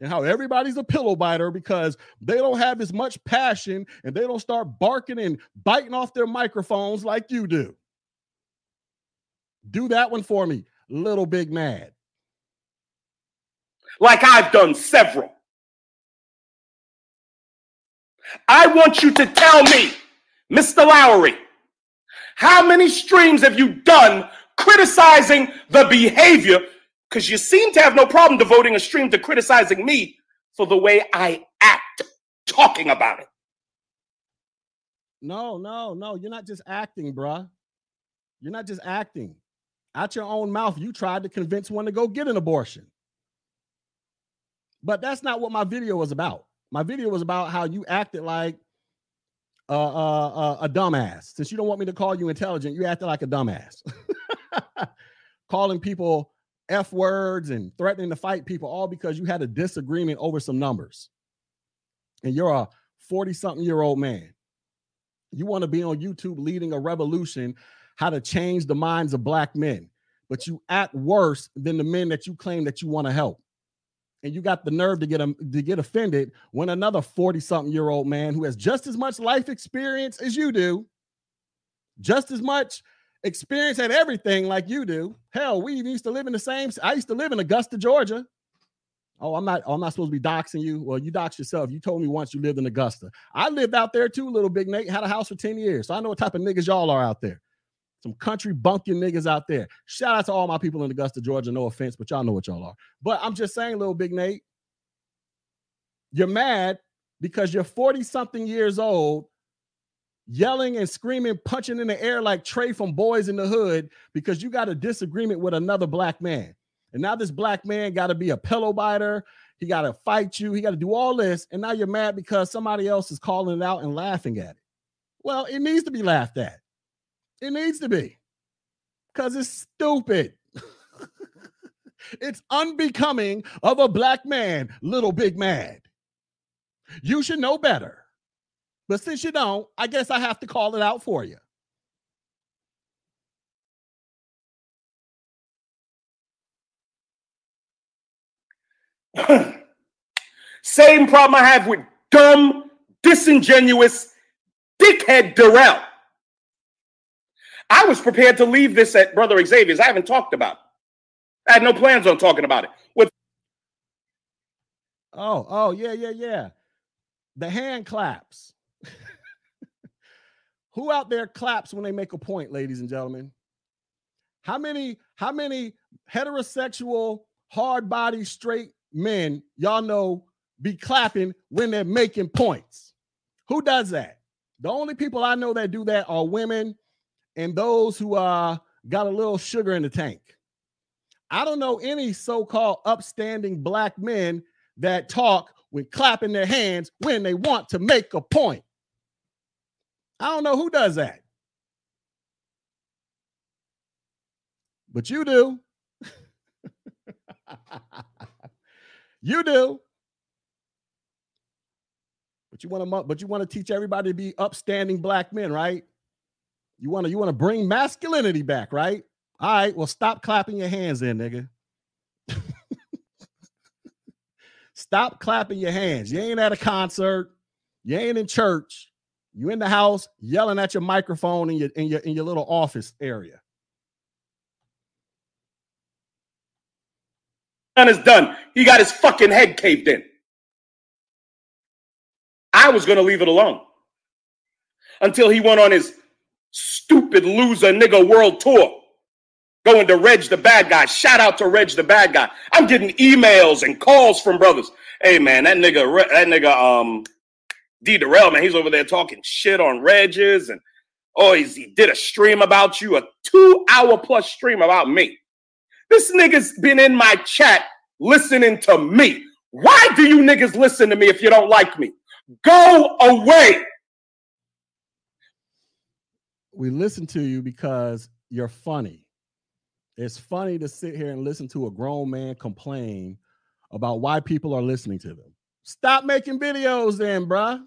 and how everybody's a pillow biter because they don't have as much passion and they don't start barking and biting off their microphones like you do. Do that one for me, little big mad. Like I've done several. I want you to tell me Mr. Lowry, how many streams have you done criticizing the behavior? Because you seem to have no problem devoting a stream to criticizing me for the way I act talking about it. No, no, no. You're not just acting, bruh. You're not just acting. Out your own mouth, you tried to convince one to go get an abortion. But that's not what my video was about. My video was about how you acted like uh, uh, uh, a dumbass. Since you don't want me to call you intelligent, you acted like a dumbass. Calling people F words and threatening to fight people, all because you had a disagreement over some numbers. And you're a 40 something year old man. You want to be on YouTube leading a revolution, how to change the minds of black men, but you act worse than the men that you claim that you want to help and you got the nerve to get them to get offended when another 40 something year old man who has just as much life experience as you do just as much experience at everything like you do hell we used to live in the same i used to live in augusta georgia. Oh i'm not i'm not supposed to be doxing you. Well you dox yourself. You told me once you lived in augusta. I lived out there too little big nate had a house for 10 years. So i know what type of niggas y'all are out there some country bunking niggas out there. Shout out to all my people in Augusta, Georgia. No offense, but y'all know what y'all are. But I'm just saying, little big Nate, you're mad because you're 40 something years old, yelling and screaming, punching in the air like Trey from Boys in the Hood because you got a disagreement with another black man. And now this black man got to be a pillow biter. He got to fight you. He got to do all this. And now you're mad because somebody else is calling it out and laughing at it. Well, it needs to be laughed at. It needs to be because it's stupid. it's unbecoming of a black man, little big mad. You should know better. But since you don't, I guess I have to call it out for you. Same problem I have with dumb, disingenuous, dickhead Darrell. I was prepared to leave this at Brother Xavier's. I haven't talked about it. I had no plans on talking about it. With oh, oh, yeah, yeah, yeah. The hand claps. Who out there claps when they make a point, ladies and gentlemen? How many, how many heterosexual, hard body, straight men y'all know be clapping when they're making points? Who does that? The only people I know that do that are women and those who uh got a little sugar in the tank. I don't know any so-called upstanding black men that talk with clapping their hands when they want to make a point. I don't know who does that. But you do. you do. But you want to but you want to teach everybody to be upstanding black men, right? You want to you want to bring masculinity back, right? All right, well stop clapping your hands in, nigga. stop clapping your hands. You ain't at a concert. You ain't in church. You in the house yelling at your microphone in your in your in your little office area. Done is done. He got his fucking head caved in. I was going to leave it alone until he went on his stupid loser nigga world tour going to Reg the bad guy. Shout out to Reg the bad guy. I'm getting emails and calls from brothers. Hey man, that nigga, that nigga, um, D Darrell, man, he's over there talking shit on Reg's and oh, he did a stream about you, a two hour plus stream about me. This nigga's been in my chat listening to me. Why do you niggas listen to me if you don't like me? Go away. We listen to you because you're funny. It's funny to sit here and listen to a grown man complain about why people are listening to them. Stop making videos then, bruh.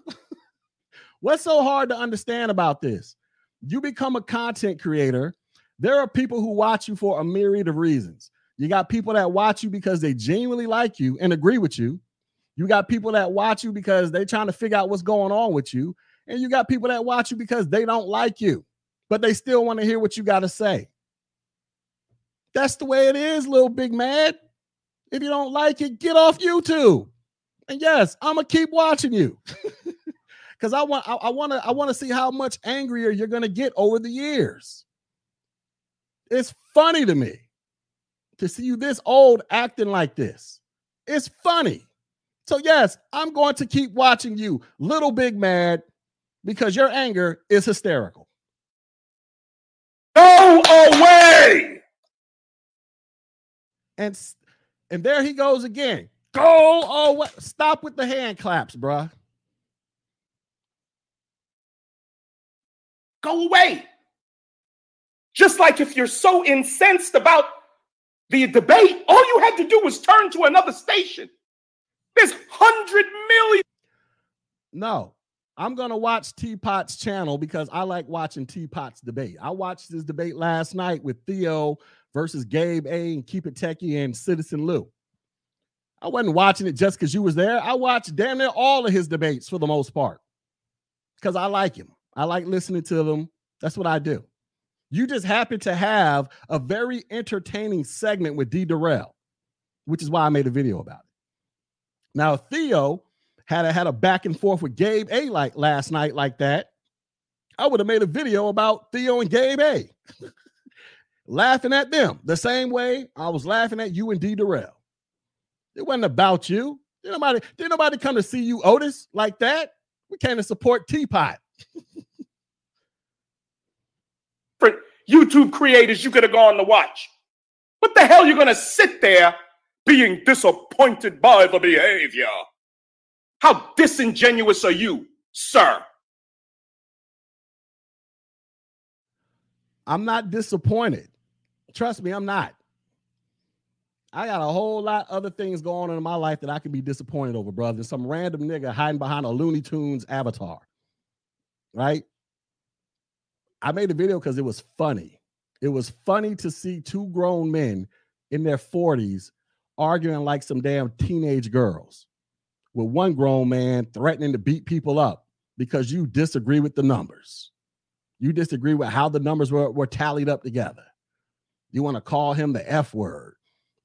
What's so hard to understand about this? You become a content creator. There are people who watch you for a myriad of reasons. You got people that watch you because they genuinely like you and agree with you. You got people that watch you because they're trying to figure out what's going on with you. And you got people that watch you because they don't like you, but they still want to hear what you got to say. That's the way it is, little big mad. If you don't like it, get off YouTube. And yes, I'm gonna keep watching you. Because I want I, I want to I want to see how much angrier you're gonna get over the years. It's funny to me to see you this old acting like this. It's funny. So, yes, I'm going to keep watching you, little big mad, because your anger is hysterical. Go away. And and there he goes again. Go away. Stop with the hand claps, bruh. Go away. Just like if you're so incensed about the debate, all you had to do was turn to another station. There's 100 million. No, I'm to watch Teapot's channel because I like watching Teapot's debate. I watched this debate last night with Theo versus Gabe A and Keep It Techie and Citizen Lou. I wasn't watching it just because you was there. I watched damn near all of his debates for the most part because I like him. I like listening to them. That's what I do. You just happen to have a very entertaining segment with D. Darrell, which is why I made a video about it. Now, Theo had a, had a back and forth with Gabe A like last night like that. I would have made a video about Theo and Gabe A. laughing at them the same way I was laughing at you and D. Darrell. It wasn't about you. Did nobody, did nobody come to see you, Otis, like that? We came to support Teapot. For YouTube creators you could have gone to watch. What the hell you gonna sit there being disappointed by the behavior? How disingenuous are you, sir? I'm not disappointed. Trust me, I'm not. I got a whole lot other things going on in my life that I could be disappointed over, brother. Some random nigga hiding behind a Looney Tunes avatar. Right? I made a video because it was funny. It was funny to see two grown men in their 40s arguing like some damn teenage girls, with one grown man threatening to beat people up because you disagree with the numbers. You disagree with how the numbers were, were tallied up together. You want to call him the F word.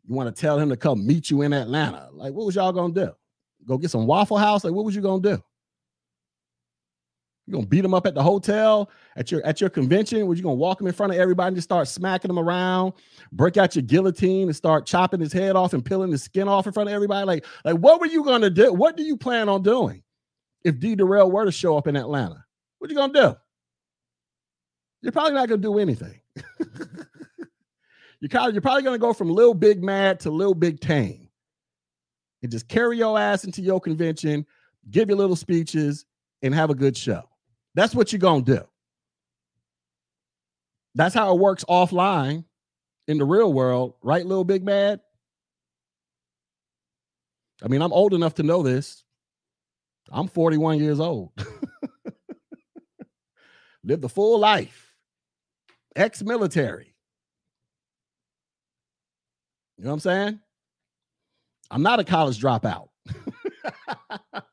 You want to tell him to come meet you in Atlanta. Like, what was y'all gonna do? Go get some Waffle House? Like, what was you gonna do? You gonna beat them up at the hotel at your at your convention? Were you're gonna walk him in front of everybody and just start smacking him around, break out your guillotine and start chopping his head off and peeling his skin off in front of everybody? Like, like what were you gonna do? What do you plan on doing if D Darrell were to show up in Atlanta? What you gonna do? You're probably not gonna do anything. you're, probably, you're probably gonna go from little big mad to little big tame. and just carry your ass into your convention, give your little speeches, and have a good show. That's what you're going to do. That's how it works offline in the real world, right, little big mad? I mean, I'm old enough to know this. I'm 41 years old. Lived a full life, ex military. You know what I'm saying? I'm not a college dropout. but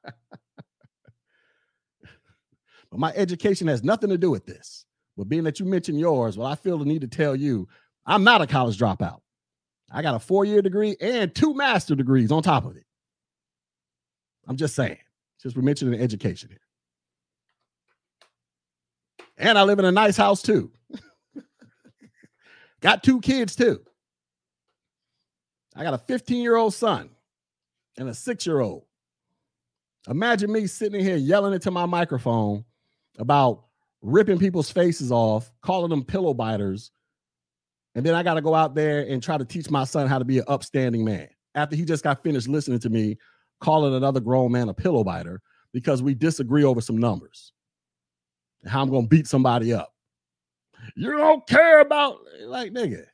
my education has nothing to do with this. But being that you mentioned yours, well, I feel the need to tell you I'm not a college dropout. I got a four year degree and two master degrees on top of it. I'm just saying, since we're mentioning education here. And I live in a nice house too. got two kids too. I got a 15 year old son and a six year old. Imagine me sitting here yelling into my microphone about ripping people's faces off, calling them pillow biters. And then I got to go out there and try to teach my son how to be an upstanding man after he just got finished listening to me calling another grown man a pillow biter because we disagree over some numbers and how I'm going to beat somebody up. You don't care about, like, nigga.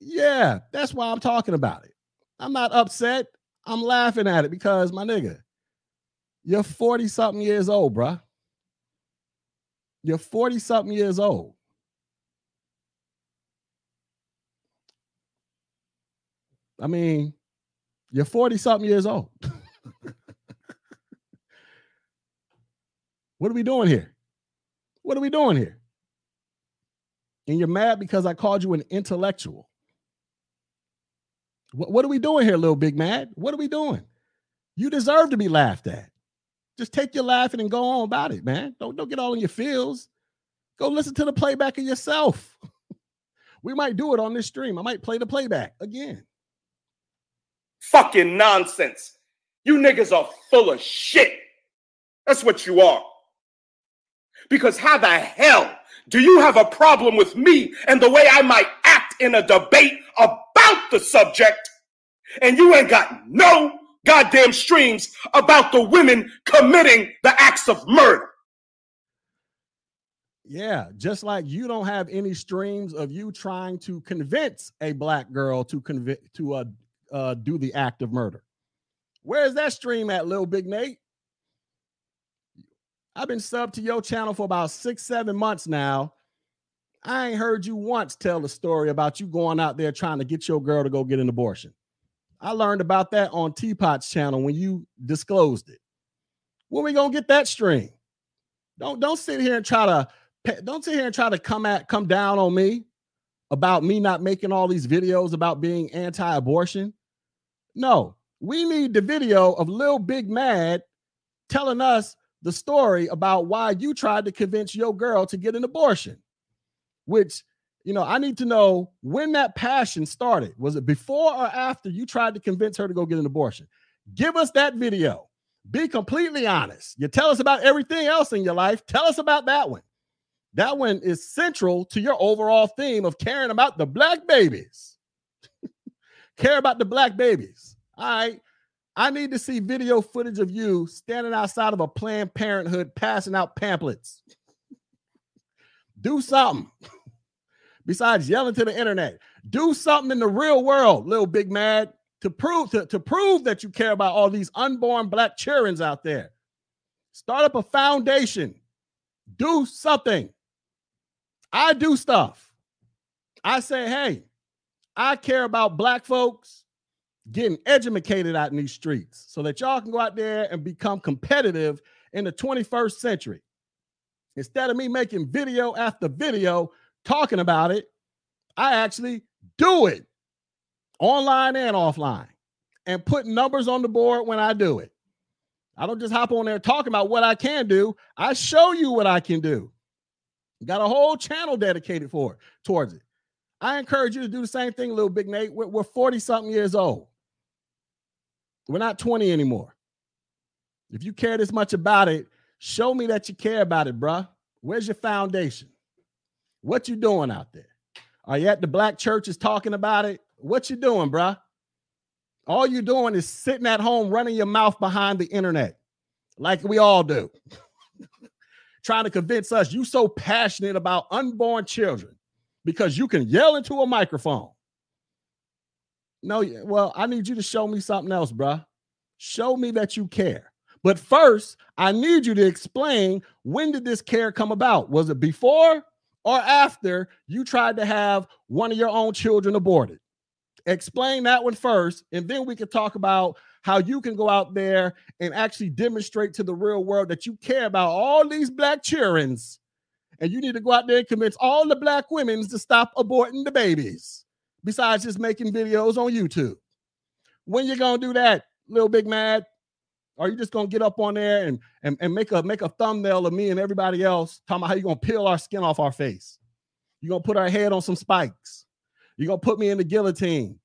Yeah, that's why I'm talking about it. I'm not upset. I'm laughing at it because, my nigga, you're 40 something years old, bruh. You're 40 something years old. I mean, you're 40 something years old. what are we doing here? What are we doing here? And you're mad because I called you an intellectual. What, what are we doing here, little big mad? What are we doing? You deserve to be laughed at. Just take your laughing and go on about it, man. Don't don't get all in your feels. Go listen to the playback of yourself. we might do it on this stream. I might play the playback again. Fucking nonsense. You niggas are full of shit. That's what you are. Because how the hell do you have a problem with me and the way I might act in a debate about the subject? And you ain't got no goddamn streams about the women committing the acts of murder. Yeah, just like you don't have any streams of you trying to convince a black girl to convict to uh, uh, do the act of murder. Where's that stream at, little big Nate? I've been sub to your channel for about six, seven months now. I ain't heard you once tell the story about you going out there trying to get your girl to go get an abortion. I learned about that on Teapot's channel when you disclosed it. When we gonna get that stream? Don't don't sit here and try to don't sit here and try to come at come down on me about me not making all these videos about being anti-abortion. No, we need the video of Lil Big Mad telling us the story about why you tried to convince your girl to get an abortion, which you know, I need to know when that passion started. Was it before or after you tried to convince her to go get an abortion? Give us that video. Be completely honest. You tell us about everything else in your life. Tell us about that one. That one is central to your overall theme of caring about the black babies. Care about the black babies. All right. I need to see video footage of you standing outside of a Planned Parenthood passing out pamphlets. Do something besides yelling to the internet. Do something in the real world, little big mad, to prove to, to prove that you care about all these unborn black children out there. Start up a foundation. Do something. I do stuff. I say, hey, I care about black folks getting educated out in these streets so that y'all can go out there and become competitive in the 21st century. Instead of me making video after video talking about it. I actually do it online and offline and put numbers on the board when I do it. I don't just hop on there talking about what I can do. I show you what I can do. Got a whole channel dedicated for towards it. I encourage you to do the same thing, little big Nate. We're 40 something years old. We're not 20 anymore. If you care this much about it, show me that you care about it, bruh. Where's your foundation? What you doing out there? Are you at the black churches talking about it? What you doing, bruh? All you're doing is sitting at home running your mouth behind the internet, like we all do. Trying to convince us you so passionate about unborn children because you can yell into a microphone. No, well, I need you to show me something else, bruh. Show me that you care. But first, I need you to explain when did this care come about? Was it before or after you tried to have one of your own children aborted? Explain that one first, and then we can talk about how you can go out there and actually demonstrate to the real world that you care about all these black childrens, and you need to go out there and convince all the black women to stop aborting the babies, besides just making videos on YouTube. When you gonna do that, little big mad? Are you just gonna get up on there and, and, and make a make a thumbnail of me and everybody else talking about how you're gonna peel our skin off our face? You're gonna put our head on some spikes. You're gonna put me in the guillotine.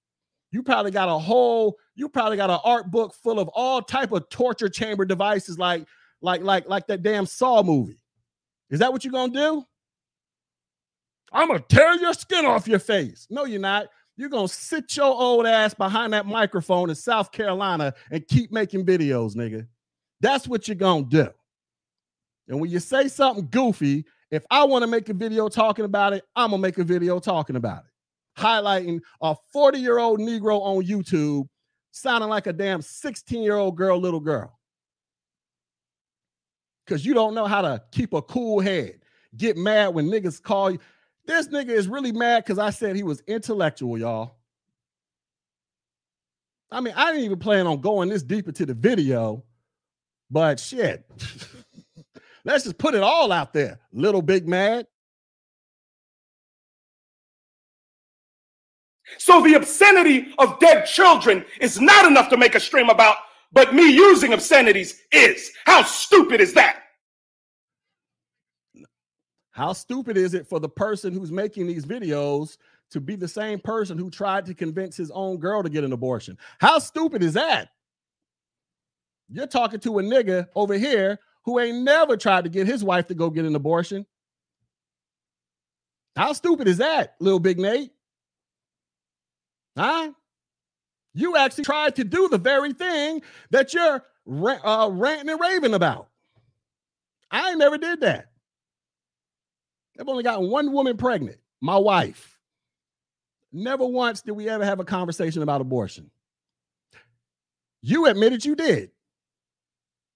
You probably got a whole, you probably got an art book full of all type of torture chamber devices, like like like like that damn Saw movie. Is that what you're gonna do? I'm gonna tear your skin off your face. No, you're not. You're gonna sit your old ass behind that microphone in South Carolina and keep making videos, nigga. That's what you're gonna do. And when you say something goofy, if I want to make a video talking about it, I'm gonna make a video talking about it, highlighting a 40 year old Negro on YouTube sounding like a damn 16 year old girl, little girl. Because you don't know how to keep a cool head. Get mad when niggas call you. This nigga is really mad because I said he was intellectual, y'all. I mean, I didn't even plan on going this deep into the video, but shit. Let's just put it all out there. Little Big Mad. So the obscenity of dead children is not enough to make a stream about, but me using obscenities is. How stupid is that? How stupid is it for the person who's making these videos to be the same person who tried to convince his own girl to get an abortion? How stupid is that? You're talking to a nigga over here who ain't never tried to get his wife to go get an abortion. How stupid is that, little big Nate? Huh? You actually tried to do the very thing that you're uh, ranting and raving about. I never did that. I've only gotten one woman pregnant, my wife. Never once did we ever have a conversation about abortion. You admitted you did.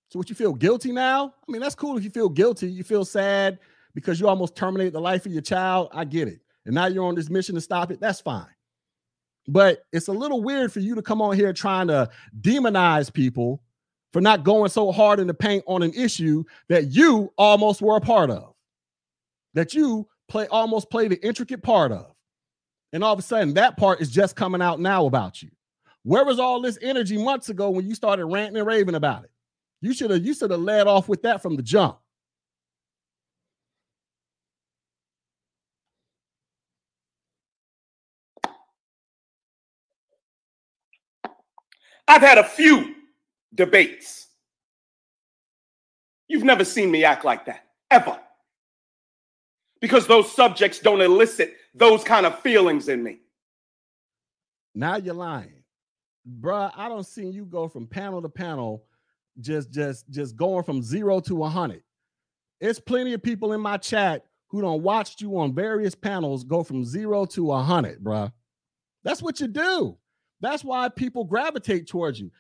So what you feel guilty now? I mean, that's cool if you feel guilty. You feel sad because you almost terminated the life of your child. I get it. And now you're on this mission to stop it. That's fine. But it's a little weird for you to come on here trying to demonize people for not going so hard in the paint on an issue that you almost were a part of that you play almost played an intricate part of. And all of a sudden, that part is just coming out now about you. Where was all this energy months ago when you started ranting and raving about it? You should have you should have led off with that from the jump. I've had a few debates. You've never seen me act like that, ever because those subjects don't elicit those kind of feelings in me. Now you're lying. Bruh, I don't see you go from panel to panel, just just just going from zero to a hundred. It's plenty of people in my chat who don't watched you on various panels go from zero to a hundred, bruh. That's what you do. That's why people gravitate towards you.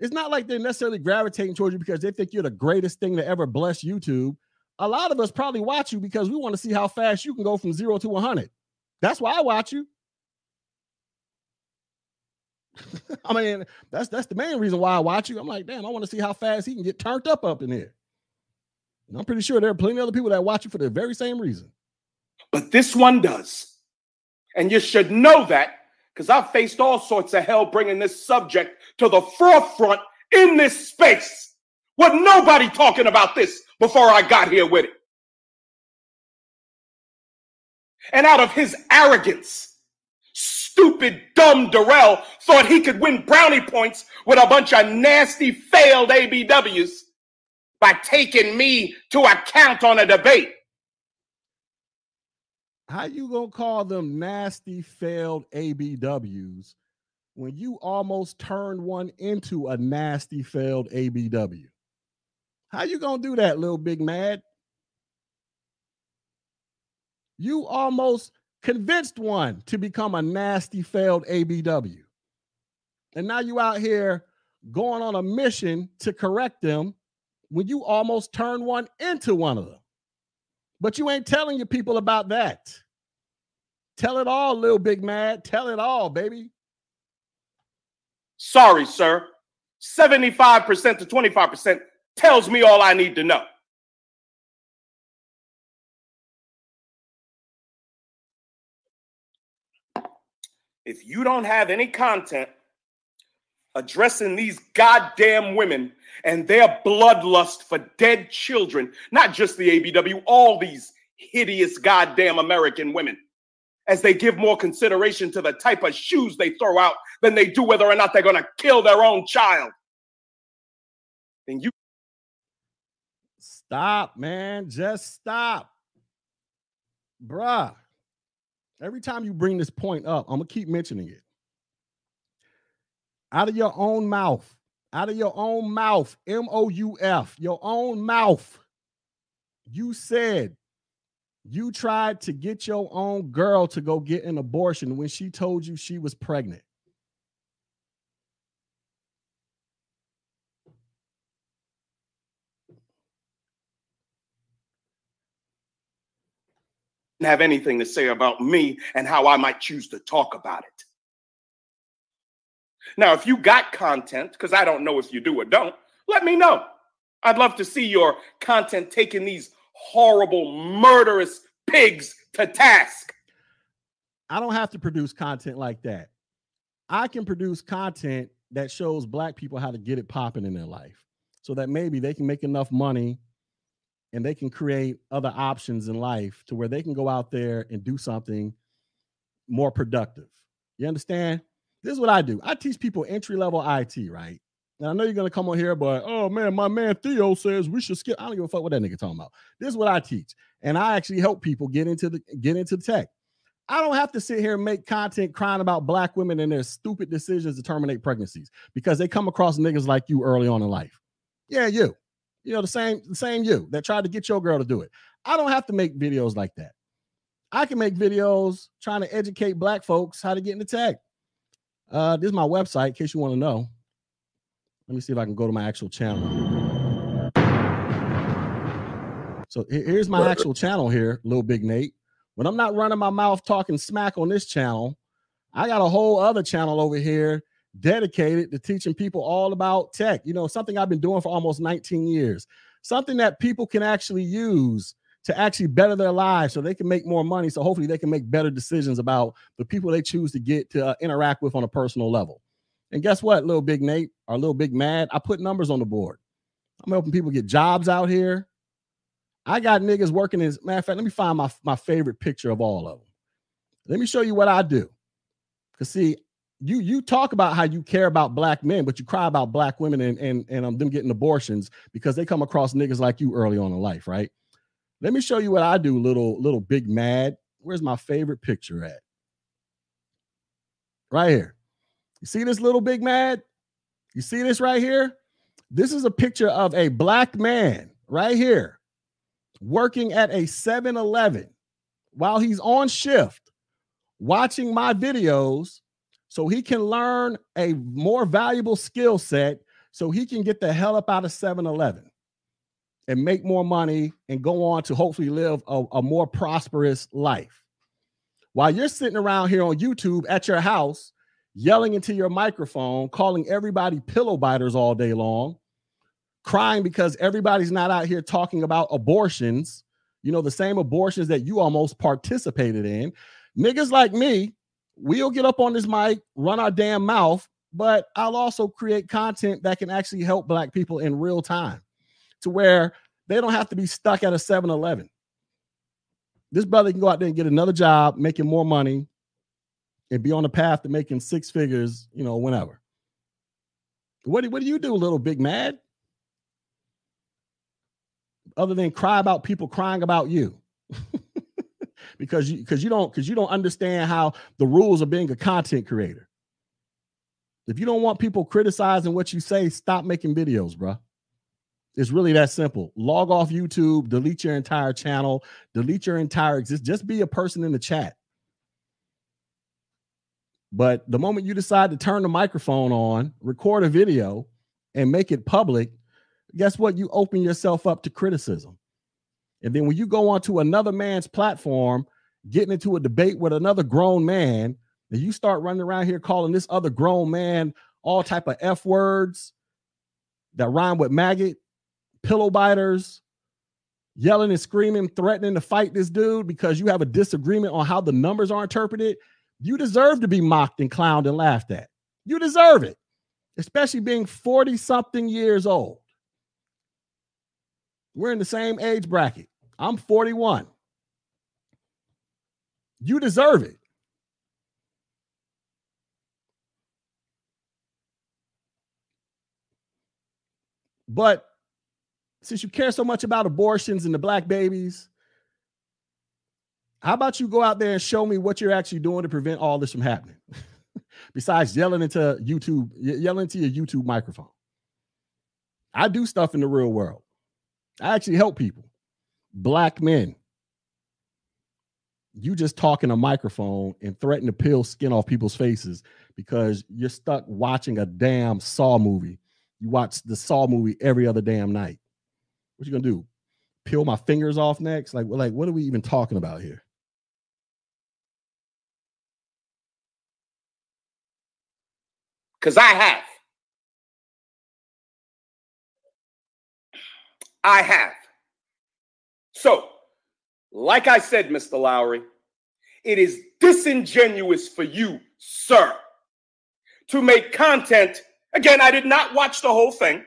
It's not like they're necessarily gravitating towards you because they think you're the greatest thing to ever bless YouTube a lot of us probably watch you because we want to see how fast you can go from zero to 100. That's why I watch you. I mean, that's that's the main reason why I watch you. I'm like, damn, I want to see how fast he can get turned up up in here. And I'm pretty sure there are plenty of other people that watch you for the very same reason. But this one does. And you should know that because I've faced all sorts of hell bringing this subject to the forefront in this space. With nobody talking about this before I got here with it. And out of his arrogance, stupid, dumb Darrell thought he could win brownie points with a bunch of nasty, failed ABWs by taking me to account on a debate. How you gonna call them nasty, failed ABWs when you almost turned one into a nasty failed ABW? How you gonna do that, little big mad? You almost convinced one to become a nasty failed ABW. And now you out here going on a mission to correct them when you almost turn one into one of them. But you ain't telling your people about that. Tell it all, little big mad. Tell it all, baby. Sorry, sir. 75% to 25% tells me all I need to know. If you don't have any content addressing these goddamn women and their bloodlust for dead children, not just the ABW, all these hideous goddamn American women, as they give more consideration to the type of shoes they throw out than they do whether or not they're going to kill their own child. Then you stop, man. Just stop. Bruh. Every time you bring this point up, I'm going to keep mentioning it. Out of your own mouth, out of your own mouth, M O U F, your own mouth, you said you tried to get your own girl to go get an abortion when she told you she was pregnant. Have anything to say about me and how I might choose to talk about it. Now, if you got content, because I don't know if you do or don't, let me know. I'd love to see your content taking these horrible, murderous pigs to task. I don't have to produce content like that. I can produce content that shows black people how to get it popping in their life so that maybe they can make enough money and they can create other options in life to where they can go out there and do something more productive. You understand? This is what I do. I teach people entry level IT, right? Now I know you're gonna come on here, but oh man, my man Theo says we should skip. I don't give a fuck what that nigga talking about. This is what I teach, and I actually help people get into the get into the tech. I don't have to sit here and make content crying about black women and their stupid decisions to terminate pregnancies because they come across niggas like you early on in life. Yeah, you. You know, the same, the same you that tried to get your girl to do it. I don't have to make videos like that. I can make videos trying to educate black folks how to get into tech. Uh, this is my website in case you want to know. Let me see if I can go to my actual channel. So here's my actual channel here, Little Big Nate. When I'm not running my mouth talking smack on this channel, I got a whole other channel over here dedicated to teaching people all about tech. You know, something I've been doing for almost 19 years, something that people can actually use to actually better their lives so they can make more money. So hopefully they can make better decisions about the people they choose to get to uh, interact with on a personal level. And guess what, little big Nate or little big mad? I put numbers on the board. I'm helping people get jobs out here. I got niggas working as matter of fact. Let me find my, my favorite picture of all of them. Let me show you what I do. Cause see, you you talk about how you care about black men, but you cry about black women and and and um, them getting abortions because they come across niggas like you early on in life, right? Let me show you what I do, little little big mad. Where's my favorite picture at? Right here. You see this little big mad? You see this right here? This is a picture of a black man right here working at a 7 Eleven while he's on shift, watching my videos so he can learn a more valuable skill set so he can get the hell up out of 7 Eleven and make more money and go on to hopefully live a, a more prosperous life. While you're sitting around here on YouTube at your house, yelling into your microphone, calling everybody pillow biters all day long, crying because everybody's not out here talking about abortions, you know, the same abortions that you almost participated in. Niggas like me, we'll get up on this mic, run our damn mouth, but I'll also create content that can actually help black people in real time to where they don't have to be stuck at a 7 Eleven. This brother can go out there and get another job, making more money, and be on the path to making six figures, you know, whenever. What do, what do you do, little big mad? Other than cry about people crying about you. because you because you don't because you don't understand how the rules of being a content creator. If you don't want people criticizing what you say, stop making videos, bro. It's really that simple. Log off YouTube, delete your entire channel, delete your entire exist. Just be a person in the chat. But the moment you decide to turn the microphone on, record a video, and make it public, guess what? You open yourself up to criticism. And then when you go onto another man's platform, getting into a debate with another grown man, and you start running around here calling this other grown man all type of F words that rhyme with maggot, pillow biters, yelling and screaming, threatening to fight this dude because you have a disagreement on how the numbers are interpreted, you deserve to be mocked and clowned and laughed at. You deserve it, especially being 40 something years old. We're in the same age bracket. I'm 41. You deserve it. But since you care so much about abortions and the black babies, how about you go out there and show me what you're actually doing to prevent all this from happening? Besides yelling into YouTube, yelling into your YouTube microphone. I do stuff in the real world. I actually help people. Black men. You just talk in a microphone and threaten to peel skin off people's faces because you're stuck watching a damn Saw movie you watch the Saw movie every other damn night. What you gonna do? Peel my fingers off next? Like, like what are we even talking about here? Because I have. I have. So, like I said, Mr. Lowry, it is disingenuous for you, sir, to make content Again, I did not watch the whole thing.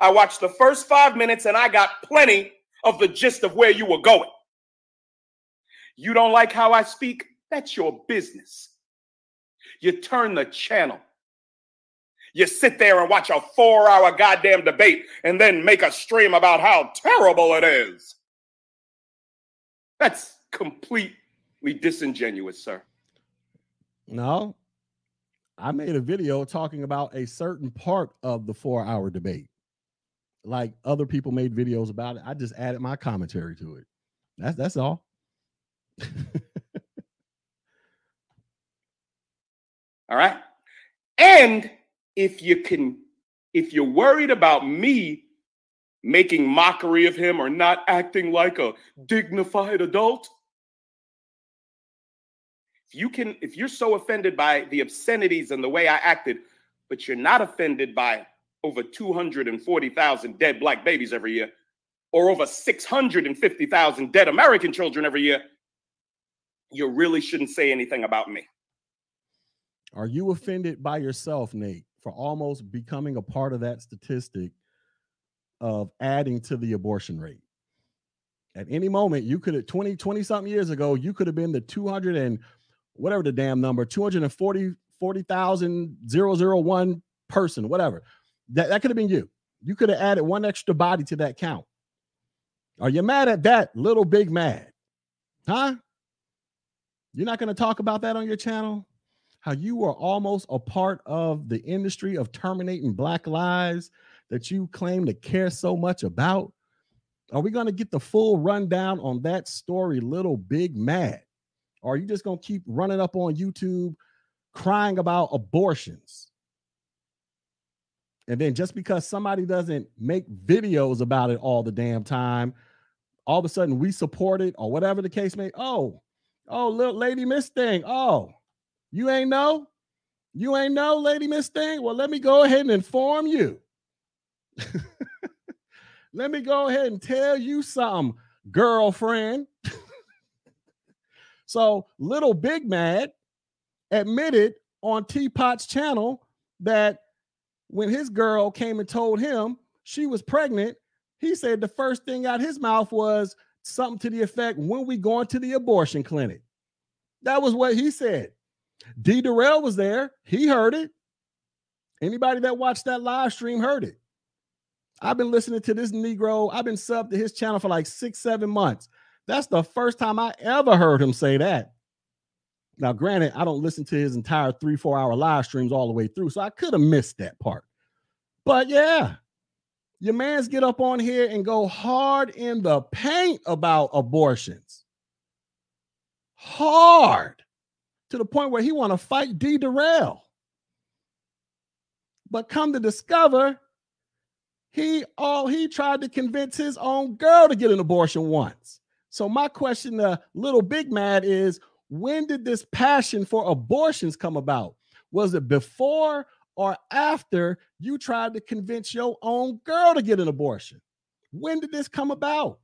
I watched the first five minutes and I got plenty of the gist of where you were going. You don't like how I speak? That's your business. You turn the channel. You sit there and watch a four hour goddamn debate and then make a stream about how terrible it is. That's completely disingenuous, sir. No, I made a video talking about a certain part of the four hour debate. Like other people made videos about it. I just added my commentary to it. That's that's all. all right. And if you can, if you're worried about me making mockery of him or not acting like a dignified adult, if you can if you're so offended by the obscenities and the way I acted, but you're not offended by over 240,000 dead black babies every year or over 650,000 dead American children every year, you really shouldn't say anything about me. Are you offended by yourself, Nate, for almost becoming a part of that statistic of adding to the abortion rate? At any moment, you could have 20, 20 something years ago, you could have been the 200 and whatever the damn number, 240, 001 person, whatever. That, that could have been you. You could have added one extra body to that count. Are you mad at that? Little big mad. Huh? You're not going to talk about that on your channel? How you are almost a part of the industry of terminating black lives that you claim to care so much about? Are we going to get the full rundown on that story, Little Big Mad? Or are you just going to keep running up on YouTube crying about abortions? And then just because somebody doesn't make videos about it all the damn time, all of a sudden we support it or whatever the case may. Oh, oh, little lady Miss Thing. Oh, you ain't know? You ain't know, lady Miss Thing? Well, let me go ahead and inform you. let me go ahead and tell you something, girlfriend. So little Big Mad admitted on Teapot's channel that when his girl came and told him she was pregnant, he said the first thing out his mouth was something to the effect, when we going to the abortion clinic. That was what he said. D. Darrell was there. He heard it. Anybody that watched that live stream heard it. I've been listening to this Negro. I've been subbed to his channel for like six, seven months. That's the first time I ever heard him say that. Now, granted, I don't listen to his entire three, four hour live streams all the way through, so I could have missed that part. But yeah, your man's get up on here and go hard in the paint about abortions. Hard to the point where he want to fight D. Darrell. But come to discover, he all he tried to convince his own girl to get an abortion once. So my question to little Big Mad is when did this passion for abortions come about? Was it before or after you tried to convince your own girl to get an abortion? When did this come about?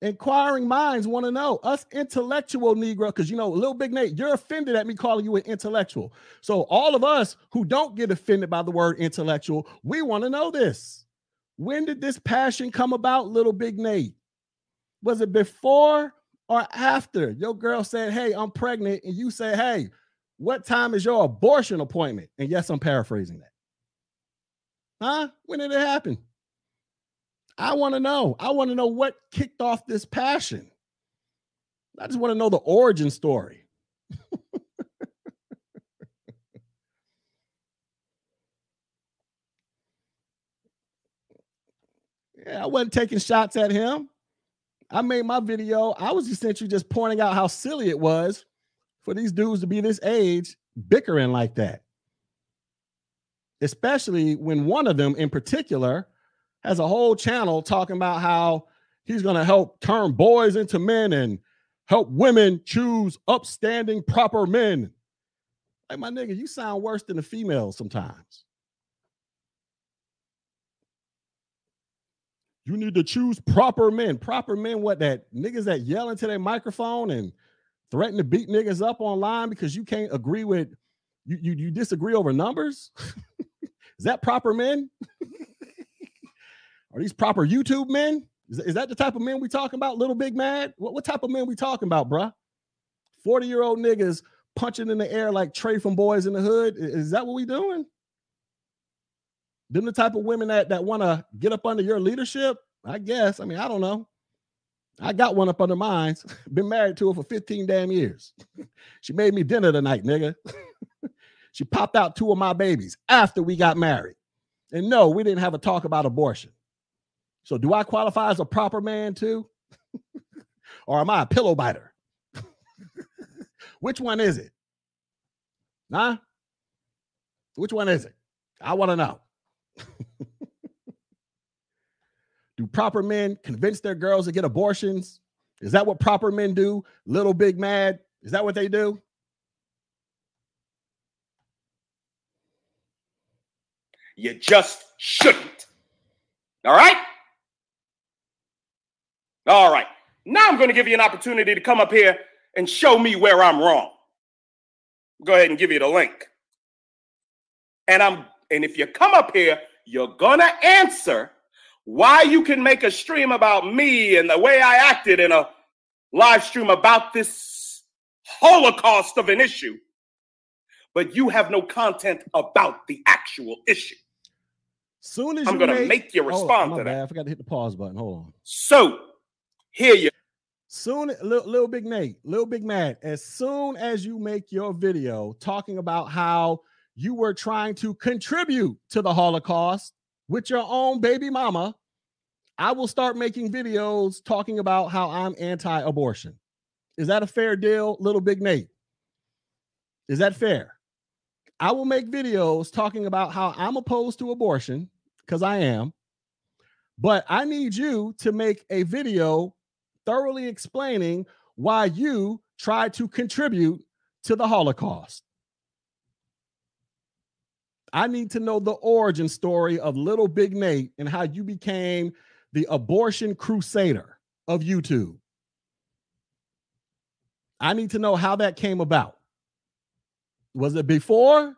Inquiring minds want to know. Us intellectual Negro, because you know, little big Nate, you're offended at me calling you an intellectual. So all of us who don't get offended by the word intellectual, we want to know this. When did this passion come about, little big Nate? Was it before or after your girl said, Hey, I'm pregnant, and you say, Hey, what time is your abortion appointment? And yes, I'm paraphrasing that. Huh? When did it happen? I want to know. I want to know what kicked off this passion. I just want to know the origin story. yeah, I wasn't taking shots at him. I made my video. I was essentially just pointing out how silly it was for these dudes to be this age bickering like that. Especially when one of them in particular has a whole channel talking about how he's going to help turn boys into men and help women choose upstanding, proper men. Like, my nigga, you sound worse than the females sometimes. You need to choose proper men. Proper men, what that niggas that yell into their microphone and threaten to beat niggas up online because you can't agree with you you, you disagree over numbers? Is that proper men? Are these proper YouTube men? Is, is that the type of men we talking about? Little Big Mad? What, what type of men we talking about, bruh? 40 year old niggas punching in the air like Trey from Boyz n the Hood. Is that what we doing? Them the type of women that, that want to get up under your leadership? I guess. I mean, I don't know. I got one up under mine. Been married to her for 15 damn years. she made me dinner tonight, nigga. she popped out two of my babies after we got married. And no, we didn't have a talk about abortion. So do I qualify as a proper man too? or am I a pillow biter? Which one is it? Huh? Which one is it? I want to know. do proper men convince their girls to get abortions? Is that what proper men do? Little big mad? Is that what they do? You just shouldn't. All right? All right. Now I'm going to give you an opportunity to come up here and show me where I'm wrong. Go ahead and give you the link. And I'm and if you come up here, you're going to answer why you can make a stream about me and the way I acted in a live stream about this holocaust of an issue, but you have no content about the actual issue. Soon as I'm going to make, make you respond oh, to bad. that. I forgot to hit the pause button. Hold on. So here you Soon, little, little Big Nate, Little Big Mad, as soon as you make your video talking about how you were trying to contribute to the Holocaust with your own baby mama, I will start making videos talking about how I'm anti abortion. Is that a fair deal, Little Big Nate? Is that fair? I will make videos talking about how I'm opposed to abortion because I am. But I need you to make a video thoroughly explaining why you tried to contribute to the Holocaust. I need to know the origin story of Little Big Nate and how you became the abortion crusader of YouTube. I need to know how that came about. Was it before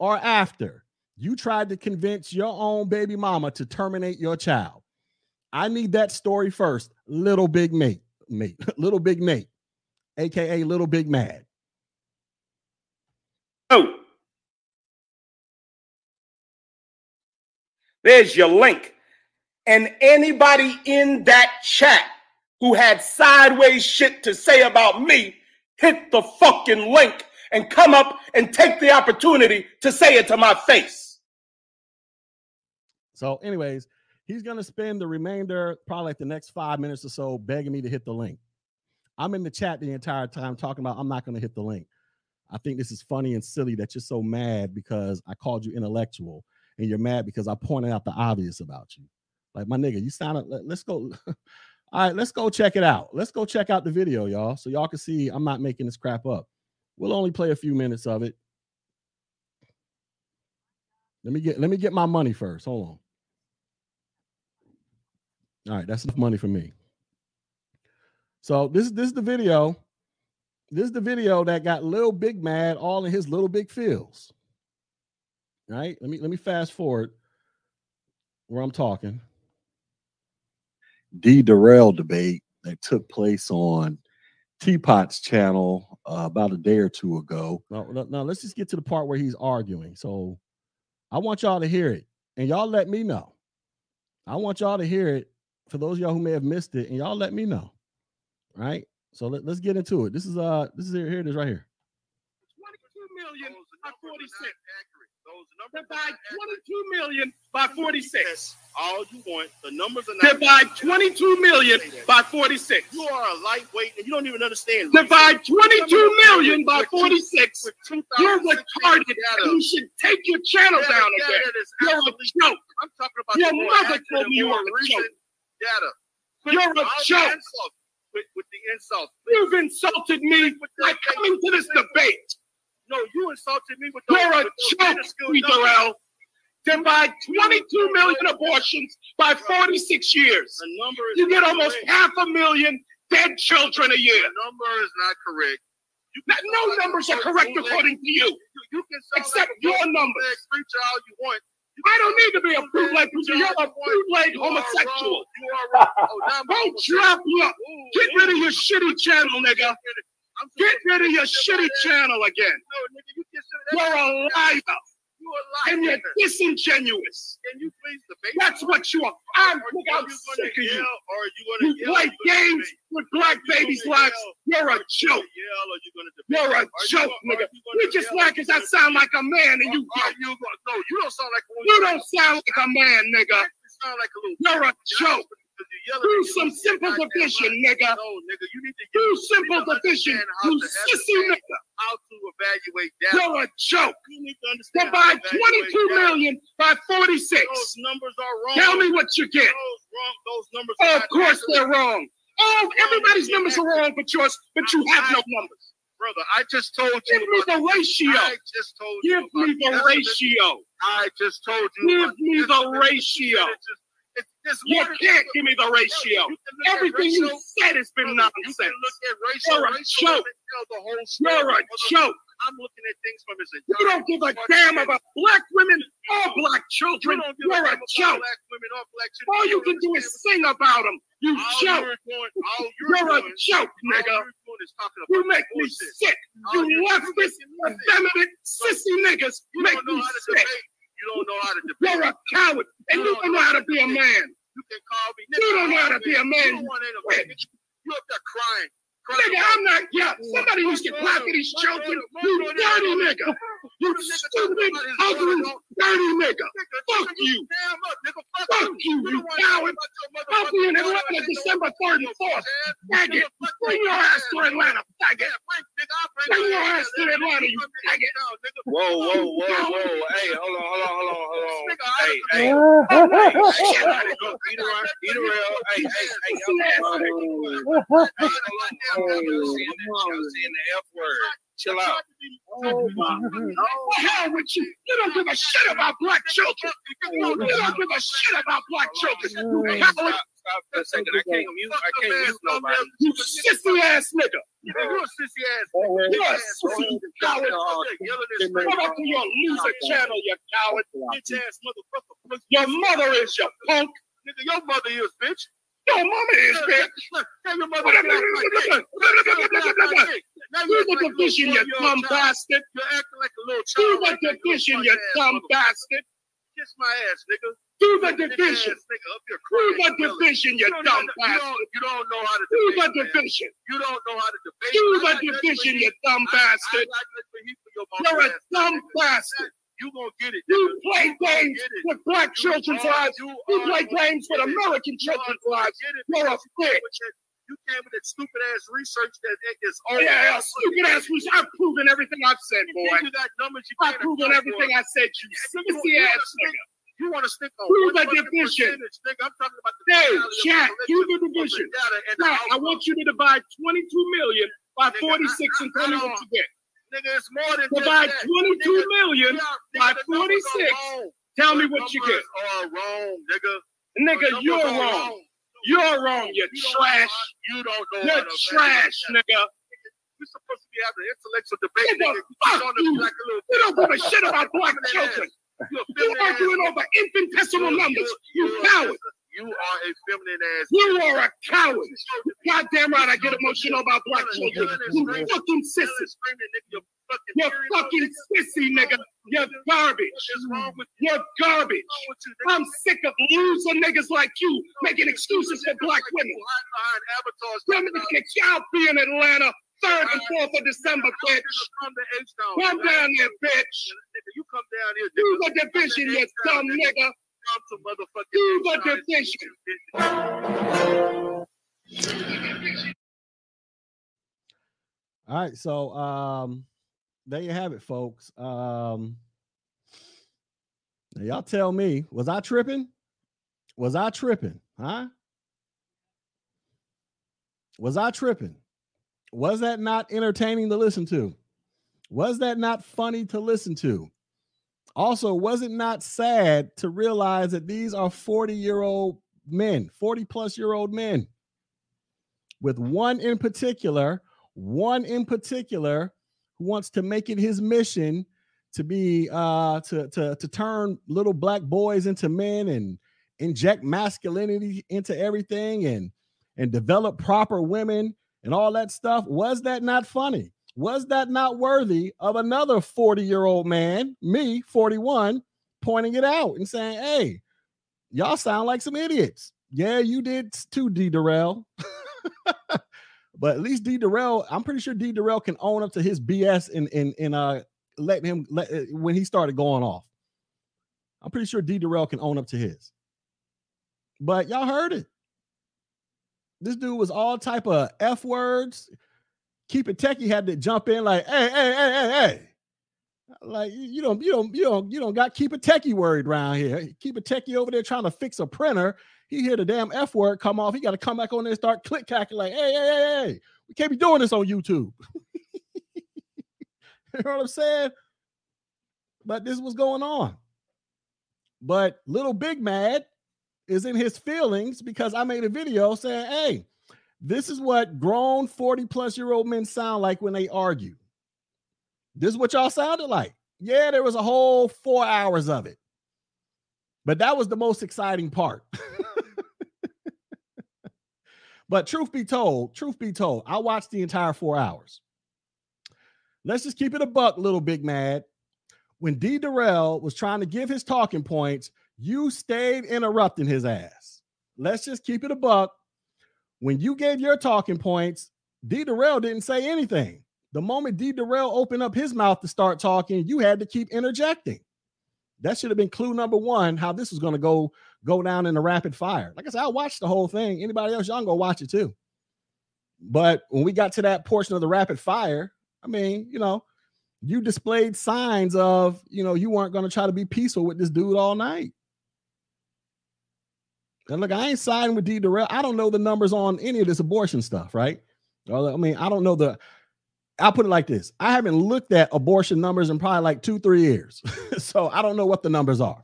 or after you tried to convince your own baby mama to terminate your child? I need that story first. Little Big Nate, Nate, Little Big Nate, aka Little Big Mad. Oh. There's your link. And anybody in that chat who had sideways shit to say about me hit the fucking link and come up and take the opportunity to say it to my face. So, anyways, he's going to spend the remainder, probably like the next five minutes or so, begging me to hit the link. I'm in the chat the entire time talking about I'm not going to hit the link. I think this is funny and silly that you're so mad because I called you intellectual and you're mad because I pointed out the obvious about you. Like, my nigga, you sounded, let's go. All right, let's go check it out. Let's go check out the video, y'all, so y'all can see I'm not making this crap up. We'll only play a few minutes of it. Let me get let me get my money first. Hold on. All right, that's enough money for me. So this this is the video. This is the video that got Lil Big mad all in his little big feels. All right, let me let me fast forward where I'm talking. D Darrell debate that took place on Teapot's channel uh, about a day or two ago. Now, now, let's just get to the part where he's arguing. So I want y'all to hear it, and y'all let me know. I want y'all to hear it for those y'all who may have missed it, and y'all let me know. Right. So let, us get into it. This is uh this is here, here it is right here. 22 million by 46 divide 22 million by 46. All you want, the numbers are not. Divide 22 million by 46. You are a lightweight and you don't even understand. Divide 22 million by 46. You're retarded. You should take your channel down again. You're a joke. I'm talking about your mother told me you were a joke. You're a joke. With, with the insult. You've insulted me by coming to this debate. No, you insulted me with those. You're a joke, Darrell. Divide 22 million abortions by 46 years. The number is you get almost correct. half a million dead children a year. The number is not correct. Not, no numbers are correct according to you. You, you can except your numbers. Preacher all you want. I don't need to be a bootleg preacher. You're a bootleg homosexual. You are wrong. Oh, don't drop look. Get rid of your shitty channel, nigga. Get rid of your shitty channel again. You're a liar. And you're disingenuous. Can you please debate? That's what you are. I'm, I'm sick of you. Or you, you play games with black babies' lives. You're a joke. You're a joke, nigga. You just like us. I sound like a man, and you are you No, you don't sound like a You don't sound like a man, nigga. You sound like a little. You're a joke. Do some simple division, nigga. No, nigga, you need to do simple division. You sissy nigga. How to evaluate that? You're a joke. You need to understand. Divide 22 million by 46. Those numbers are wrong. Tell me what you get. Those, wrong, those numbers oh, of course they're wrong. Oh, everybody's numbers are wrong but yours, but you have no numbers. Brother, I just told you. Give me the ratio. I just told you. Give me the ratio. I just told you. Give me the ratio. It's you can't give me the ratio. Everything you said has been nonsense. You can look at ratio. You're a joke. The whole You're a joke. I'm looking at things from his You don't give a damn about black women or black children. You You're a joke. Black women or black children. All you can do is sing about them. You all joke. You're, doing, you're, you're doing, a joke, nigga. You make me sick. You leftist, effeminate, sissy niggas you make me sick. You don't know how to debate. You're a coward, and you don't know how to be a man. You can call me. You don't know how to be a man. You up there crying. Nigga, I'm not yeah. Somebody used to clap at these children. You dirty nigga. You stupid, ugly, dirty nigga. Fuck you. Fuck you, you coward. I'll be in Atlanta December 3rd and 4th. Faggot. Bring your ass to Atlanta, faggot. Bring your ass to Atlanta, you faggot. Whoa, whoa, whoa, whoa. Hey, hold on, hold on, hold on, hold on. Hey, hey. Eat around, eat around. Hey, hey, hey. Y'all oh, saying the F word. Chill out. Oh, my hell with you. You don't give a shit about black children. You don't give a shit about black children. You coward. Stop for a second. I can't mute. I can't mute nobody. You sissy ass nigga. You're a sissy ass. You're a sissy coward. Go back to your loser channel, you coward. Bitch ass motherfucker. Your mother is your punk. Nigga, your mother is, bitch. Your mama is, bitch. Tell your mother. Do the division, you dumb bastard. You're acting like a little child. Do child. the division, you dumb bastard. Kiss my ass, nigga. Do the division. Do the division, you dumb bastard. You don't know how to Do the division. You don't know how to debate. Do the got division, you dumb bastard. I got nothing for you for your You're a dumb bastard. You gonna get it. You play games with black children's lives. You, play games with. American children's lives. You're a because you came bitch. with that- You came with that stupid ass research that it is all yeah, yeah, stupid ass. we- I've proven everything I've said, boy. you got numbers you I've proven everything. I said, you sissy ass nigga. You want to stick on Prove the division. nigga. I'm talking about the Hey, Jack, do the division. of the data and the Now, I want you to divide 22 million by Nigga, 46 I- and tell me what you get. Nigga, it's more than just that. 22 Nigga, million by nigga, the numbers are 46. Tell me what you get. are wrong, nigga. Nigga, you're are wrong. You're wrong, you You trash. You don't know. You're trash, nigga. You're supposed to be having an intellectual debate. Nigga, fuck You the you. black little- You don't give a shit about black children. You're arguing over infinitesimal numbers. you- coward. You are a feminine ass. You are a coward. Goddamn right, I get emotional about black children. You fucking sissy. You're fucking sissy, nigga. You're garbage. What's wrong with You're garbage. wrong with you? nigga? I'm sick of loser niggas like you making excuses for black women. You hide behind avatars. Let me get y'all be in Atlanta, 3rd and 4th of December, bitch. Come to H-Town. Come down here, bitch. You come down here. Do nigga. the division, you dumb nigga. Come to motherfucking Do the H-Town. division. All right, so um, there you have it, folks. Um, now y'all tell me, was I tripping? Was I tripping? Huh? Was I tripping? Was that not entertaining to listen to? Was that not funny to listen to? Also, was it not sad to realize that these are 40 year old men, 40 plus year old men, with one in particular, one in particular who wants to make it his mission to be uh to to to turn little black boys into men and inject masculinity into everything and and develop proper women and all that stuff. Was that not funny was that not worthy of another 40 year old man me 41 pointing it out and saying hey y'all sound like some idiots. Yeah you did too d. Darrell but at least d. Darrell i'm pretty sure d. Darrell can own up to his bs in in in uh letting him let uh, when he started going off. I'm pretty sure d. Darrell can own up to his. But y'all heard it. This dude was all type of f words keep it techie had to jump in like hey hey hey hey hey. Like you don't you don't you don't you don't got keep it techie worried around here. Keep it techie over there trying to fix a printer. He hear the damn f word come off. He got to come back on there and start click clacking like hey hey hey hey we can't be doing this on youtube. You know what i'm saying? But this was going on. But little big mad is in his feelings because I made a video saying, hey, this is what grown 40 plus year old men sound like when they argue. This is what y'all sounded like. Yeah, there was a whole four hours of it. But that was the most exciting part. but truth be told, truth be told, I watched the entire four hours. Let's just keep it a buck, little big mad. When D. Darrell was trying to give his talking points, you stayed interrupting his ass. Let's just keep it a buck. When you gave your talking points, D. Darrell didn't say anything. The moment D. Darrell opened up his mouth to start talking, you had to keep interjecting. That should have been clue number one, how this was going to go go down in the rapid fire. Like I said, I watched the whole thing. Anybody else, y'all can go watch it too. But when we got to that portion of the rapid fire, I mean, you know, you displayed signs of, you know, you weren't going to try to be peaceful with this dude all night. And look, I ain't siding with D. Darrell. I don't know the numbers on any of this abortion stuff, right? I mean, I don't know the. I'll put it like this: I haven't looked at abortion numbers in probably like two, three years, so I don't know what the numbers are.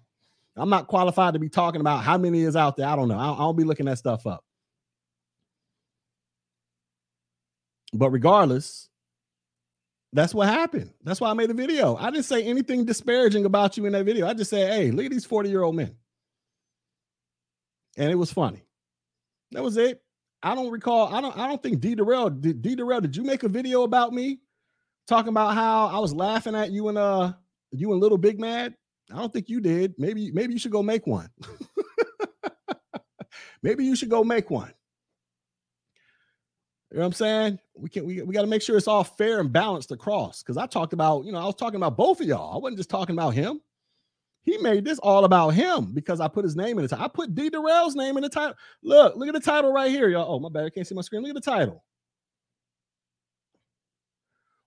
I'm not qualified to be talking about how many is out there. I don't know. I'll, I'll be looking that stuff up. But regardless, that's what happened. That's why I made the video. I didn't say anything disparaging about you in that video. I just said, hey, look at these 40 year old men. And it was funny. That was it. I don't recall. I don't. I don't think D Darrell. Did D Darrell? Did you make a video about me talking about how I was laughing at you and uh you and Little Big Mad I don't think you did. Maybe maybe you should go make one. maybe you should go make one. You know what I'm saying? We can we, we got to make sure it's all fair and balanced across. Because I talked about, you know, I was talking about both of y'all. I wasn't just talking about him. He made this all about him because I put his name in the title. I put D Darrell's name in the title. Look, look at the title right here, y'all. Oh, my bad. I can't see my screen. Look at the title.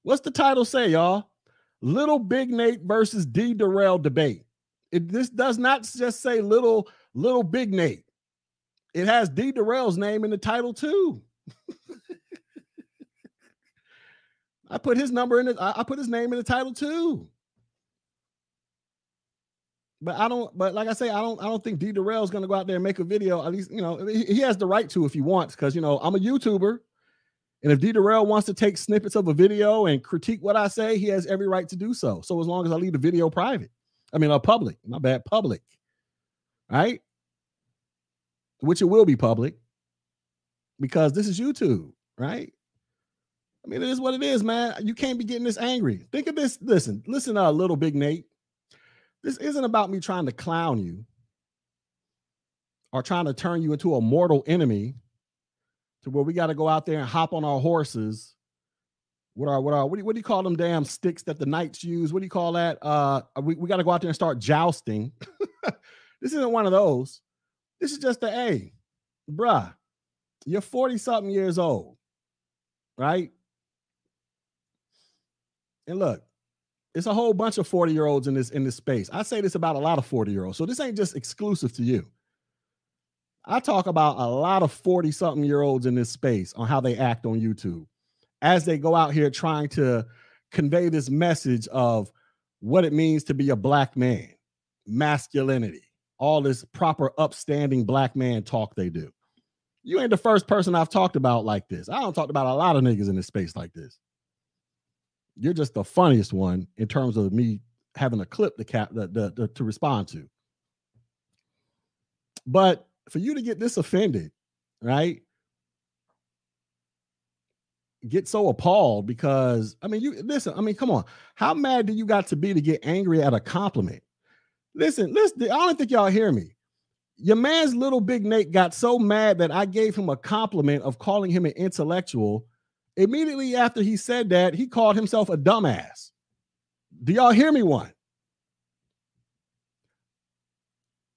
What's the title say, y'all? Little Big Nate versus D Darrell debate. It, this does not just say little little Big Nate. It has D Darrell's name in the title too. I put his number in it. I put his name in the title too. But I don't. But like I say, I don't. I don't think D Darrell is going to go out there and make a video. At least you know he, he has the right to if he wants, because you know I'm a YouTuber, and if D Darrell wants to take snippets of a video and critique what I say, he has every right to do so. So as long as I leave the video private, I mean, a uh, public. My bad, public. Right? Which it will be public because this is YouTube, right? I mean, it is what it is, man. You can't be getting this angry. Think of this. Listen, listen, uh, little big Nate. This isn't about me trying to clown you or trying to turn you into a mortal enemy to where we got to go out there and hop on our horses. What are what are what do, you, what do you call them damn sticks that the knights use? What do you call that? Uh, we, we got to go out there and start jousting. this isn't one of those. This is just a bruh, you're 40 something years old, right? And look, it's a whole bunch of 40 year olds in this in this space. I say this about a lot of 40 year olds. So this ain't just exclusive to you. I talk about a lot of 40 something year olds in this space on how they act on YouTube as they go out here trying to convey this message of what it means to be a black man, masculinity, all this proper upstanding black man talk they do. You ain't the first person I've talked about like this. I don't talk about a lot of niggas in this space like this. You're just the funniest one in terms of me having a clip to cap the, the, the, to respond to. But for you to get this offended, right? Get so appalled because I mean, you listen. I mean, come on. How mad do you got to be to get angry at a compliment? Listen, listen. I don't think y'all hear me. Your man's little big Nate got so mad that I gave him a compliment of calling him an intellectual. Immediately after he said that, he called himself a dumbass. Do y'all hear me one?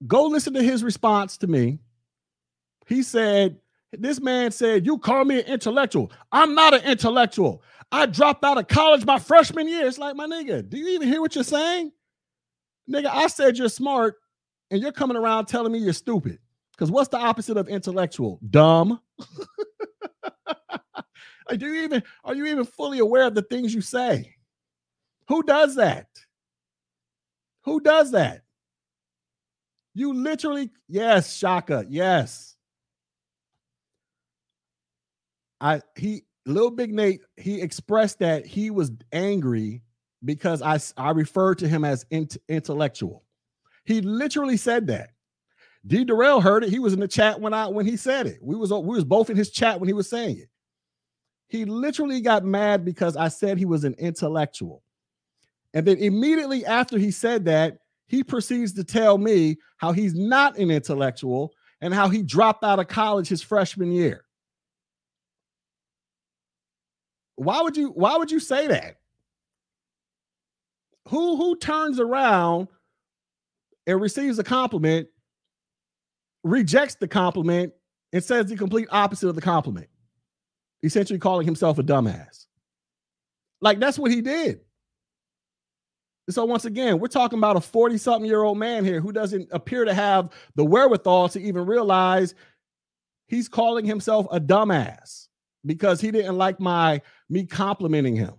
Go listen to his response to me. He said, This man said, You call me an intellectual. I'm not an intellectual. I dropped out of college my freshman year. It's like, my nigga, do you even hear what you're saying? Nigga, I said you're smart and you're coming around telling me you're stupid. Because what's the opposite of intellectual? Dumb. like, do you even are you even fully aware of the things you say? Who does that? Who does that? You literally, yes, Shaka, yes. I he little big Nate, he expressed that he was angry because I I referred to him as int- intellectual. He literally said that. D Darrell heard it. He was in the chat when I when he said it. We was we was both in his chat when he was saying it. He literally got mad because I said he was an intellectual. And then immediately after he said that, he proceeds to tell me how he's not an intellectual and how he dropped out of college his freshman year. Why would you why would you say that? Who who turns around and receives a compliment, rejects the compliment, and says the complete opposite of the compliment, essentially calling himself a dumbass. Like that's what he did. So once again, we're talking about a 40 something year old man here who doesn't appear to have the wherewithal to even realize he's calling himself a dumbass because he didn't like my me complimenting him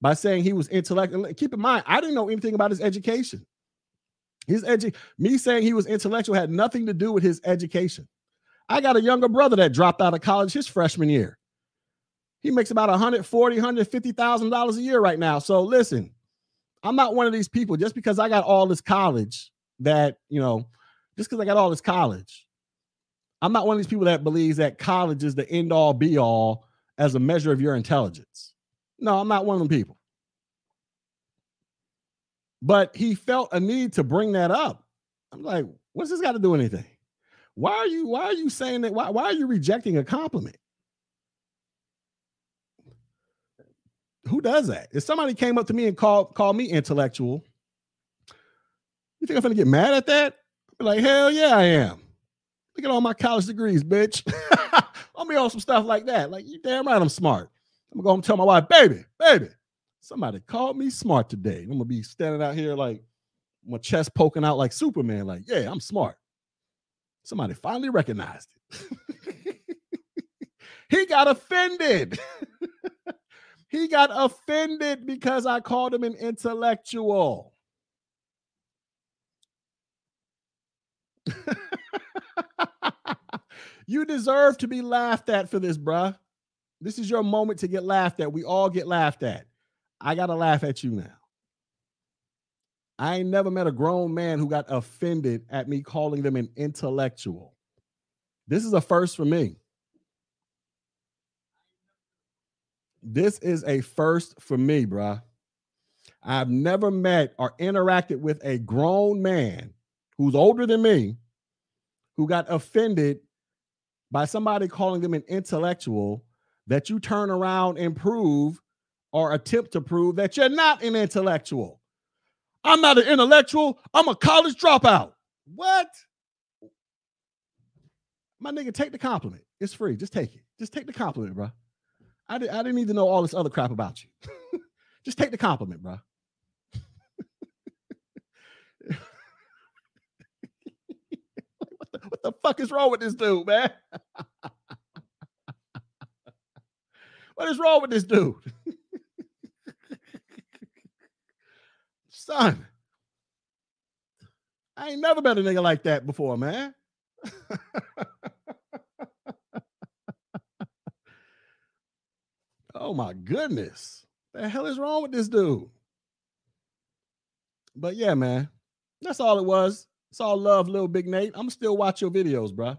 by saying he was intellectual. Keep in mind, I didn't know anything about his education. His edu- me saying he was intellectual had nothing to do with his education. I got a younger brother that dropped out of college his freshman year. He makes about 140, 150,000 dollars a year right now. So listen, I'm not one of these people just because I got all this college that, you know, just because I got all this college. I'm not one of these people that believes that college is the end all be all as a measure of your intelligence. No, I'm not one of them people. But he felt a need to bring that up. I'm like, what's this got to do with anything? Why are you why are you saying that? Why, why are you rejecting a compliment? Who does that? If somebody came up to me and called called me intellectual, you think I'm gonna get mad at that? I'd like, hell yeah, I am. Look at all my college degrees, bitch. I'll be on some stuff like that. Like, you damn right I'm smart. I'm gonna go home and tell my wife, baby, baby, somebody called me smart today. I'm gonna be standing out here like my chest poking out like Superman, like, yeah, I'm smart. Somebody finally recognized it. he got offended. he got offended because I called him an intellectual. you deserve to be laughed at for this, bruh. This is your moment to get laughed at. We all get laughed at. I got to laugh at you now. I ain't never met a grown man who got offended at me calling them an intellectual. This is a first for me. This is a first for me, bruh. I've never met or interacted with a grown man who's older than me who got offended by somebody calling them an intellectual that you turn around and prove or attempt to prove that you're not an intellectual. I'm not an intellectual. I'm a college dropout. What? My nigga, take the compliment. It's free. Just take it. Just take the compliment, bro. I, di- I didn't need to know all this other crap about you. Just take the compliment, bro. what, the, what the fuck is wrong with this dude, man? what is wrong with this dude? Son, I ain't never met a nigga like that before, man. Oh my goodness. The hell is wrong with this dude? But yeah, man, that's all it was. It's all love, little big Nate. I'm still watch your videos, bro.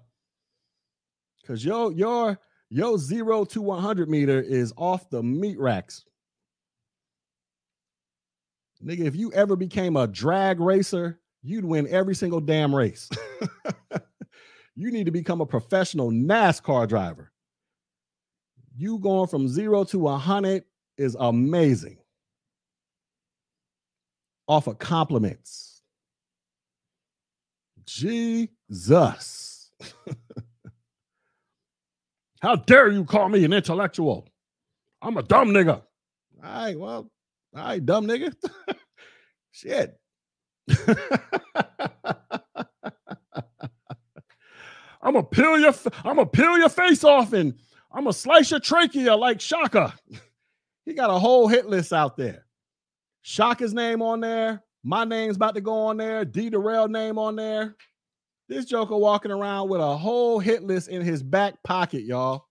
Cause your your your zero to 100 meter is off the meat racks. Nigga, if you ever became a drag racer, you'd win every single damn race. you need to become a professional NASCAR driver. You going from zero to a 100 is amazing. Off of compliments. Jesus. How dare you call me an intellectual? I'm a dumb nigga. All right, well, all right, dumb nigga. Shit. I'm gonna peel your I'm gonna peel your face off and I'm gonna slice your trachea like Shaka. he got a whole hit list out there. Shaka's name on there. My name's about to go on there. D Darrell name on there. This Joker walking around with a whole hit list in his back pocket, y'all.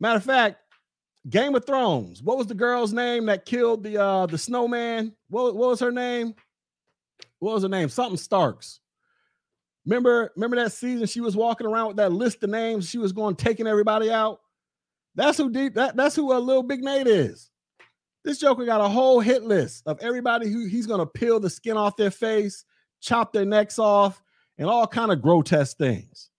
Matter of fact, Game of Thrones. What was the girl's name that killed the uh the snowman? What, what was her name? What was her name? Something Starks. Remember, remember that season she was walking around with that list of names. She was going taking everybody out. That's who deep that, that's who a little big Nate is. This Joker got a whole hit list of everybody who he's gonna peel the skin off their face, chop their necks off, and all kind of grotesque things.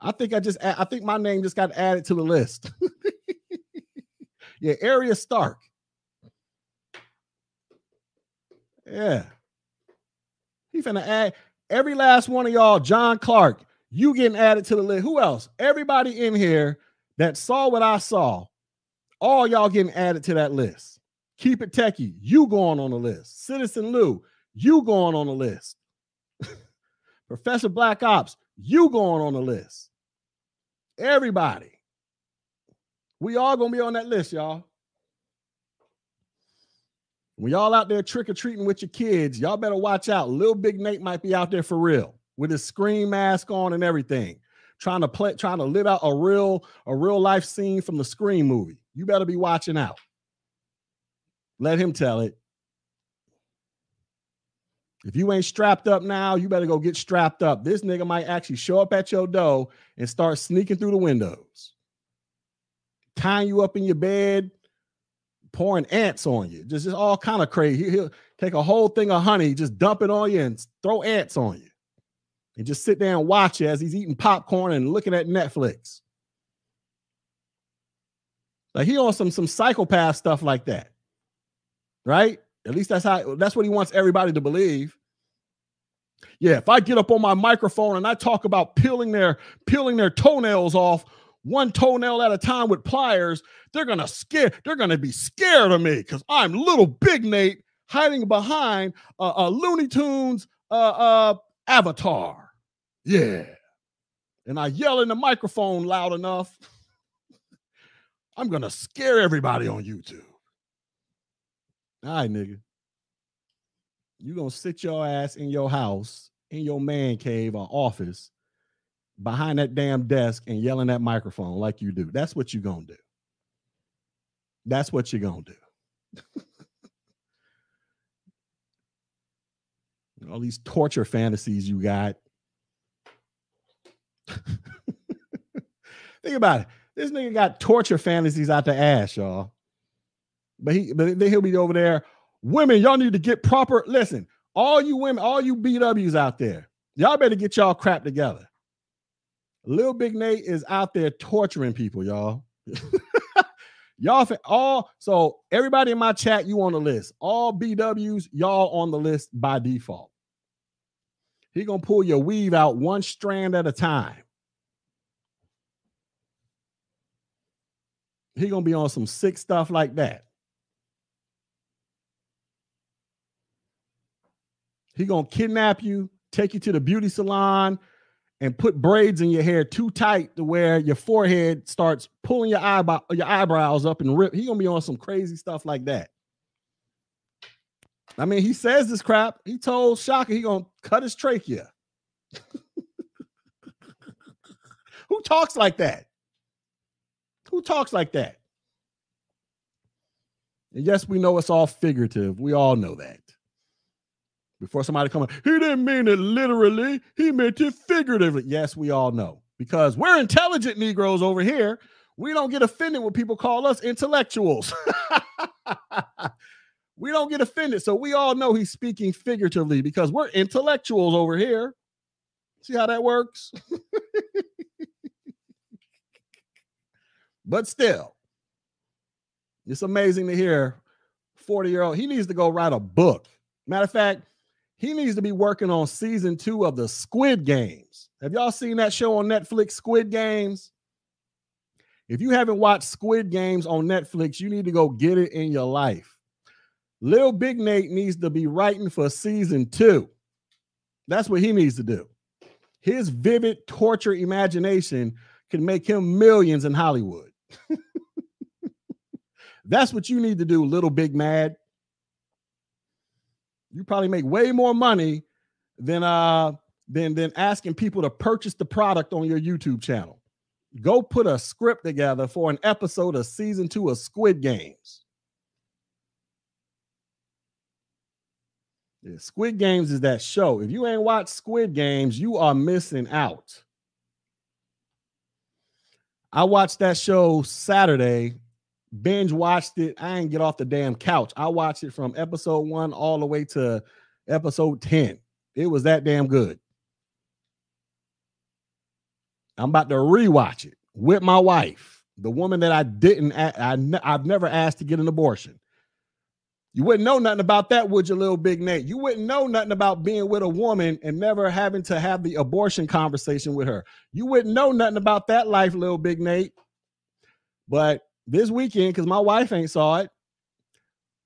I think I just I think my name just got added to the list. yeah, Arya Stark. Yeah. He finna add every last one of y'all, John Clark, you getting added to the list. Who else? Everybody in here that saw what I saw, all y'all getting added to that list. Keep it techie, you going on the list. Citizen Lou, you going on the list. Professor Black Ops, you going on the list. Everybody. We all gonna be on that list, y'all. When y'all out there trick or treating with your kids, y'all better watch out. Little Big Nate might be out there for real with his Scream mask on and everything, trying to play, trying to live out a real, a real life scene from the Scream movie. You better be watching out. Let him tell it. If you ain't strapped up now, you better go get strapped up. This nigga might actually show up at your door and start sneaking through the windows, tying you up in your bed, pouring ants on you, just, just all kind of crazy. He'll take a whole thing of honey, just dump it on you and throw ants on you. And just sit there and watch you as he's eating popcorn and looking at Netflix. Like he on some some psychopath stuff like that. Right? At least that's how that's what he wants everybody to believe. Yeah, if I get up on my microphone and I talk about peeling their peeling their toenails off one toenail at a time with pliers, they're gonna scare they're gonna be scared of me because I'm little big Nate hiding behind a, a Looney Tunes uh, uh, avatar. Yeah, and I yell in the microphone loud enough. I'm gonna scare everybody on YouTube. All right, nigga. You gonna sit your ass in your house, in your man cave or office, behind that damn desk and yelling that microphone like you do. That's what you're gonna do. That's what you're gonna do. All these torture fantasies you got. Think about it. This nigga got torture fantasies out the ass, y'all. But he, but then he'll be over there. Women, y'all need to get proper. Listen, all you women, all you BWs out there, y'all better get y'all crap together. Little Big Nate is out there torturing people, y'all. y'all all so everybody in my chat, you on the list. All BWs, y'all on the list by default. He gonna pull your weave out one strand at a time. He gonna be on some sick stuff like that. He gonna kidnap you, take you to the beauty salon, and put braids in your hair too tight to where your forehead starts pulling your eyebrow your eyebrows up and rip. He gonna be on some crazy stuff like that. I mean, he says this crap. He told Shaka he gonna cut his trachea. Who talks like that? Who talks like that? And yes, we know it's all figurative. We all know that. Before somebody come, up, he didn't mean it literally. He meant it figuratively. Yes, we all know because we're intelligent Negroes over here. We don't get offended when people call us intellectuals. we don't get offended. So we all know he's speaking figuratively because we're intellectuals over here. See how that works? but still, it's amazing to hear 40 year old. He needs to go write a book. Matter of fact, he needs to be working on season two of the Squid Games. Have y'all seen that show on Netflix, Squid Games? If you haven't watched Squid Games on Netflix, you need to go get it in your life. Lil Big Nate needs to be writing for season two. That's what he needs to do. His vivid torture imagination can make him millions in Hollywood. That's what you need to do, little big mad. You probably make way more money than uh than than asking people to purchase the product on your YouTube channel. Go put a script together for an episode of season two of Squid Games. Yeah, Squid Games is that show. If you ain't watched Squid Games, you are missing out. I watched that show Saturday, binge watched it. I ain't get off the damn couch. I watched it from episode one all the way to episode 10. It was that damn good. I'm about to rewatch it with my wife, the woman that I didn't, I, I've never asked to get an abortion. You wouldn't know nothing about that, would you, little big Nate? You wouldn't know nothing about being with a woman and never having to have the abortion conversation with her. You wouldn't know nothing about that life, little big Nate. But this weekend, because my wife ain't saw it,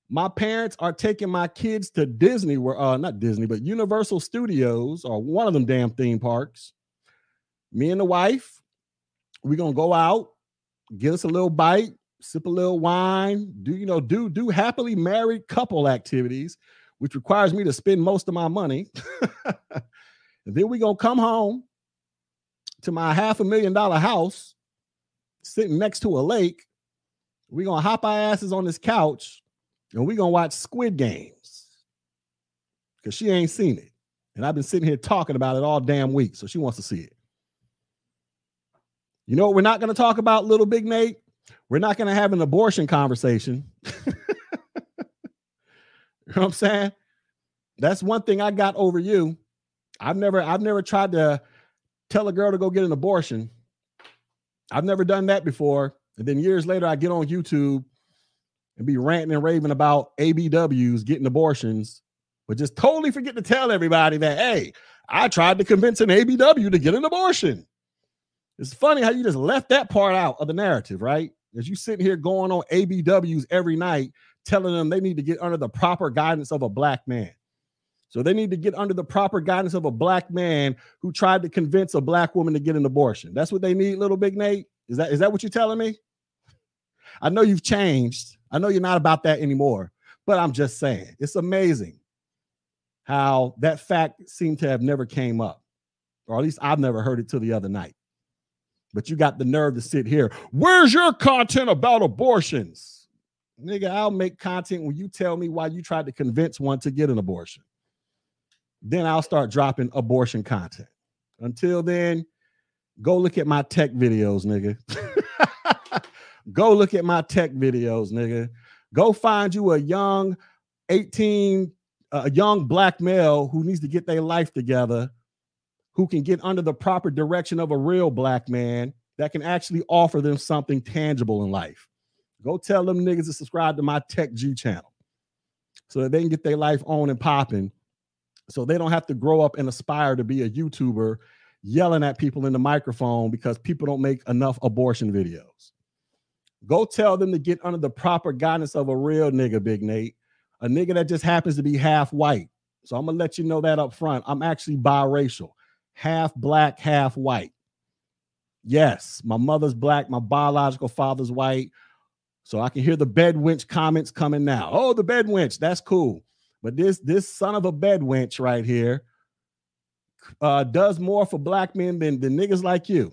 my parents are taking my kids to Disney, uh, not Disney, but Universal Studios or one of them damn theme parks. Me and the wife, we're gonna go out, get us a little bite, sip a little wine, do you know, do do happily married couple activities, which requires me to spend most of my money. and then we're gonna come home to my half a million dollar house sitting next to a lake. We're gonna hop our asses on this couch and we're gonna watch Squid Games because she ain't seen it. And I've been sitting here talking about it all damn week, so she wants to see it. You know what we're not to talk about, little big Nate? We're not to have an abortion conversation. you know what I'm saying? That's one thing I got over you. I've never I've never tried to tell a girl to go get an abortion. I've never done that before. And then years later, I get on YouTube and be ranting and raving about ABWs getting abortions, but just totally forget to tell everybody that, hey, I tried to convince an ABW to get an abortion. It's funny how you just left that part out of the narrative, right? As you sit here going on ABWs every night, telling them they need to get under the proper guidance of a black man. So they need to get under the proper guidance of a black man who tried to convince a black woman to get an abortion. That's what they need, little big Nate. Is that is that what you're telling me? I know you've changed. I know you're not about that anymore, but I'm just saying it's amazing how that fact seemed to have never came up, or at least I've never heard it till the other night. But you got the nerve to sit here. Where's your content about abortions? Nigga, I'll make content when you tell me why you tried to convince one to get an abortion. Then I'll start dropping abortion content. Until then, go look at my tech videos, nigga. go look at my tech videos, nigga. Go find you a young 18 a young black male who needs to get their life together, who can get under the proper direction of a real black man that can actually offer them something tangible in life. Go tell them niggas to subscribe to my Tech G channel so that they can get their life on and popping so they don't have to grow up and aspire to be a YouTuber yelling at people in the microphone because people don't make enough abortion videos. Go tell them to get under the proper guidance of a real nigga, Big Nate, a nigga that just happens to be half white. So I'm gonna let you know that up front. I'm actually biracial, half black, half white. Yes, my mother's black, my biological father's white. So I can hear the bed wench comments coming now. Oh, the bed wench, that's cool. But this this son of a bed wench right here uh, does more for black men than, than niggas like you.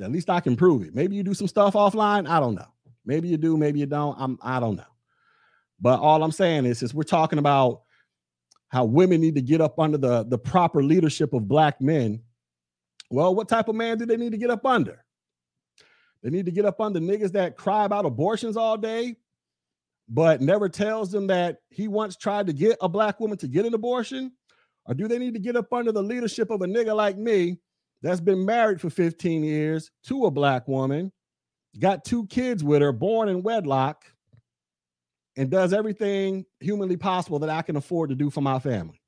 At least I can prove it. Maybe you do some stuff offline. I don't know. Maybe you do, maybe you don't. I'm I don't know. But all I'm saying is, is we're talking about how women need to get up under the, the proper leadership of black men. Well, what type of man do they need to get up under? They need to get up under niggas that cry about abortions all day, but never tells them that he once tried to get a black woman to get an abortion? Or do they need to get up under the leadership of a nigga like me that's been married for 15 years to a black woman, got two kids with her, born in wedlock, and does everything humanly possible that I can afford to do for my family.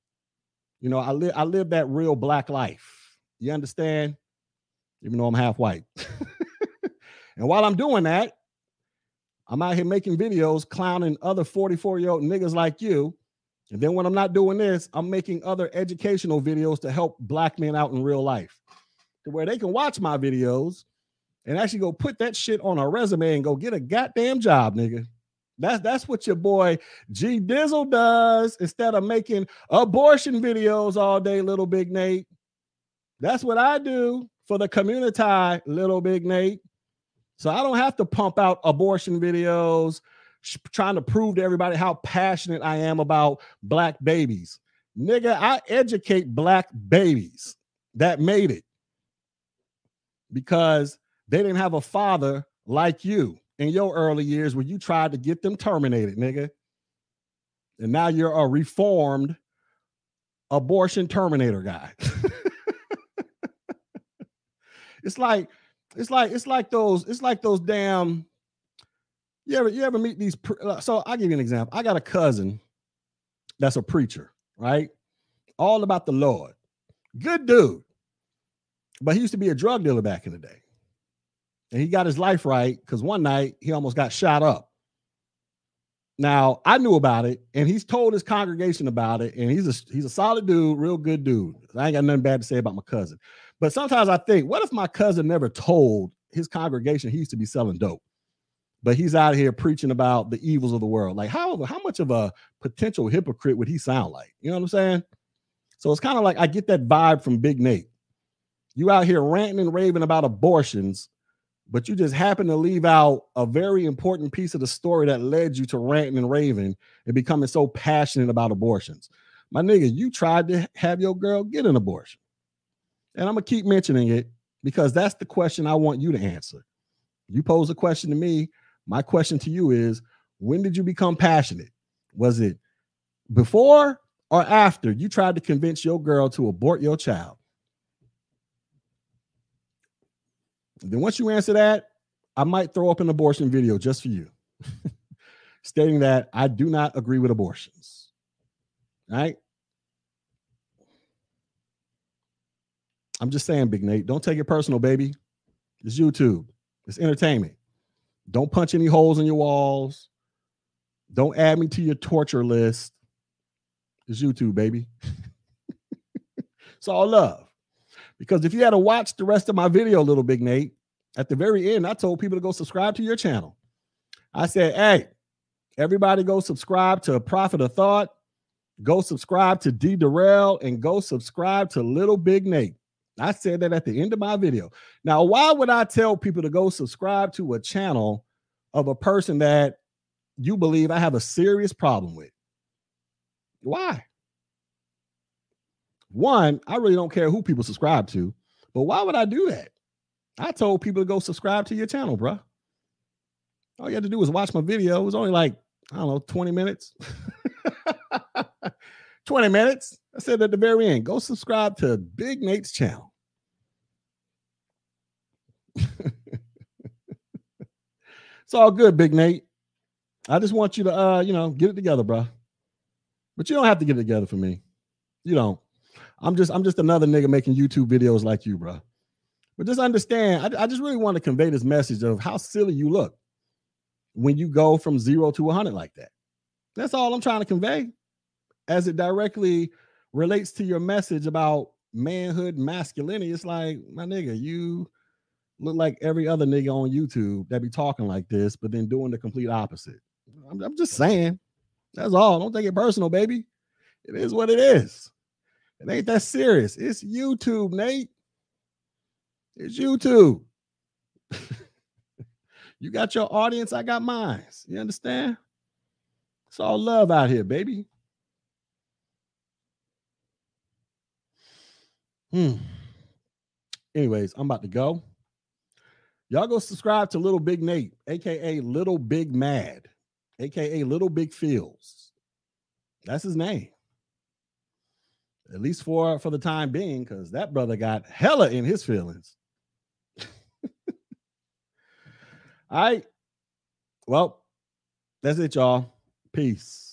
You know, I live I live that real black life. You understand? Even though I'm half white. and while I'm doing that, I'm out here making videos clowning other 44 year old niggas like you. And then when I'm not doing this, I'm making other educational videos to help black men out in real life to where they can watch my videos and actually go put that shit on a resume and go get a goddamn job, nigga. That's that's what your boy G Dizzle does instead of making abortion videos all day, little big Nate. That's what I do for the community, little big Nate. So I don't have to pump out abortion videos sh- trying to prove to everybody how passionate I am about black babies. Nigga, I educate black babies that made it because they didn't have a father like you in your early years when you tried to get them terminated, nigga. And now you're a reformed abortion terminator guy. it's like it's like it's like those it's like those damn you ever you ever meet these so I'll give you an example. I got a cousin that's a preacher, right? All about the Lord. Good dude. But he used to be a drug dealer back in the day and he got his life right because one night he almost got shot up. Now I knew about it, and he's told his congregation about it, and he's a he's a solid dude, real good dude. I ain't got nothing bad to say about my cousin. But sometimes I think, what if my cousin never told his congregation he used to be selling dope, but he's out here preaching about the evils of the world? Like how how much of a potential hypocrite would he sound like? You know what I'm saying? So it's kind of like I get that vibe from Big Nate. You out here ranting and raving about abortions, but you just happen to leave out a very important piece of the story that led you to ranting and raving and becoming so passionate about abortions. My nigga, you tried to have your girl get an abortion. And I'm gonna keep mentioning it because that's the question I want you to answer. You pose a question to me. My question to you is when did you become passionate? Was it before or after you tried to convince your girl to abort your child? Then once you answer that, I might throw up an abortion video just for you, stating that I do not agree with abortions. Right. I'm just saying, Big Nate, don't take it personal, baby. It's YouTube, it's entertainment. Don't punch any holes in your walls. Don't add me to your torture list. It's YouTube, baby. it's all love. Because if you had to watch the rest of my video, little Big Nate, at the very end, I told people to go subscribe to your channel. I said, hey, everybody go subscribe to Prophet of Thought, go subscribe to D Darrell, and go subscribe to Little Big Nate. I said that at the end of my video. Now, why would I tell people to go subscribe to a channel of a person that you believe I have a serious problem with? Why? One, I really don't care who people subscribe to, but why would I do that? I told people to go subscribe to your channel, bro. All you had to do was watch my video. It was only like, I don't know, 20 minutes. 20 minutes. I said at the very end, go subscribe to Big Nate's channel. it's all good, Big Nate. I just want you to uh, you know, get it together, bro. But you don't have to get it together for me. You don't. I'm just I'm just another nigga making YouTube videos like you, bro. But just understand, I, I just really want to convey this message of how silly you look when you go from zero to 100 like that. That's all I'm trying to convey as it directly relates to your message about manhood masculinity. It's like, my nigga, you look like every other nigga on YouTube that be talking like this, but then doing the complete opposite. I'm, I'm just saying. That's all. Don't take it personal, baby. It is what it is. It ain't that serious. It's YouTube, Nate. It's YouTube. you got your audience, I got mine. You understand? It's all love out here, baby. Hmm. Anyways, I'm about to go. Y'all go subscribe to Little Big Nate, aka Little Big Mad, aka Little Big Feels. That's his name. At least for for the time being, because that brother got hella in his feelings. All right. Well, that's it, y'all. Peace.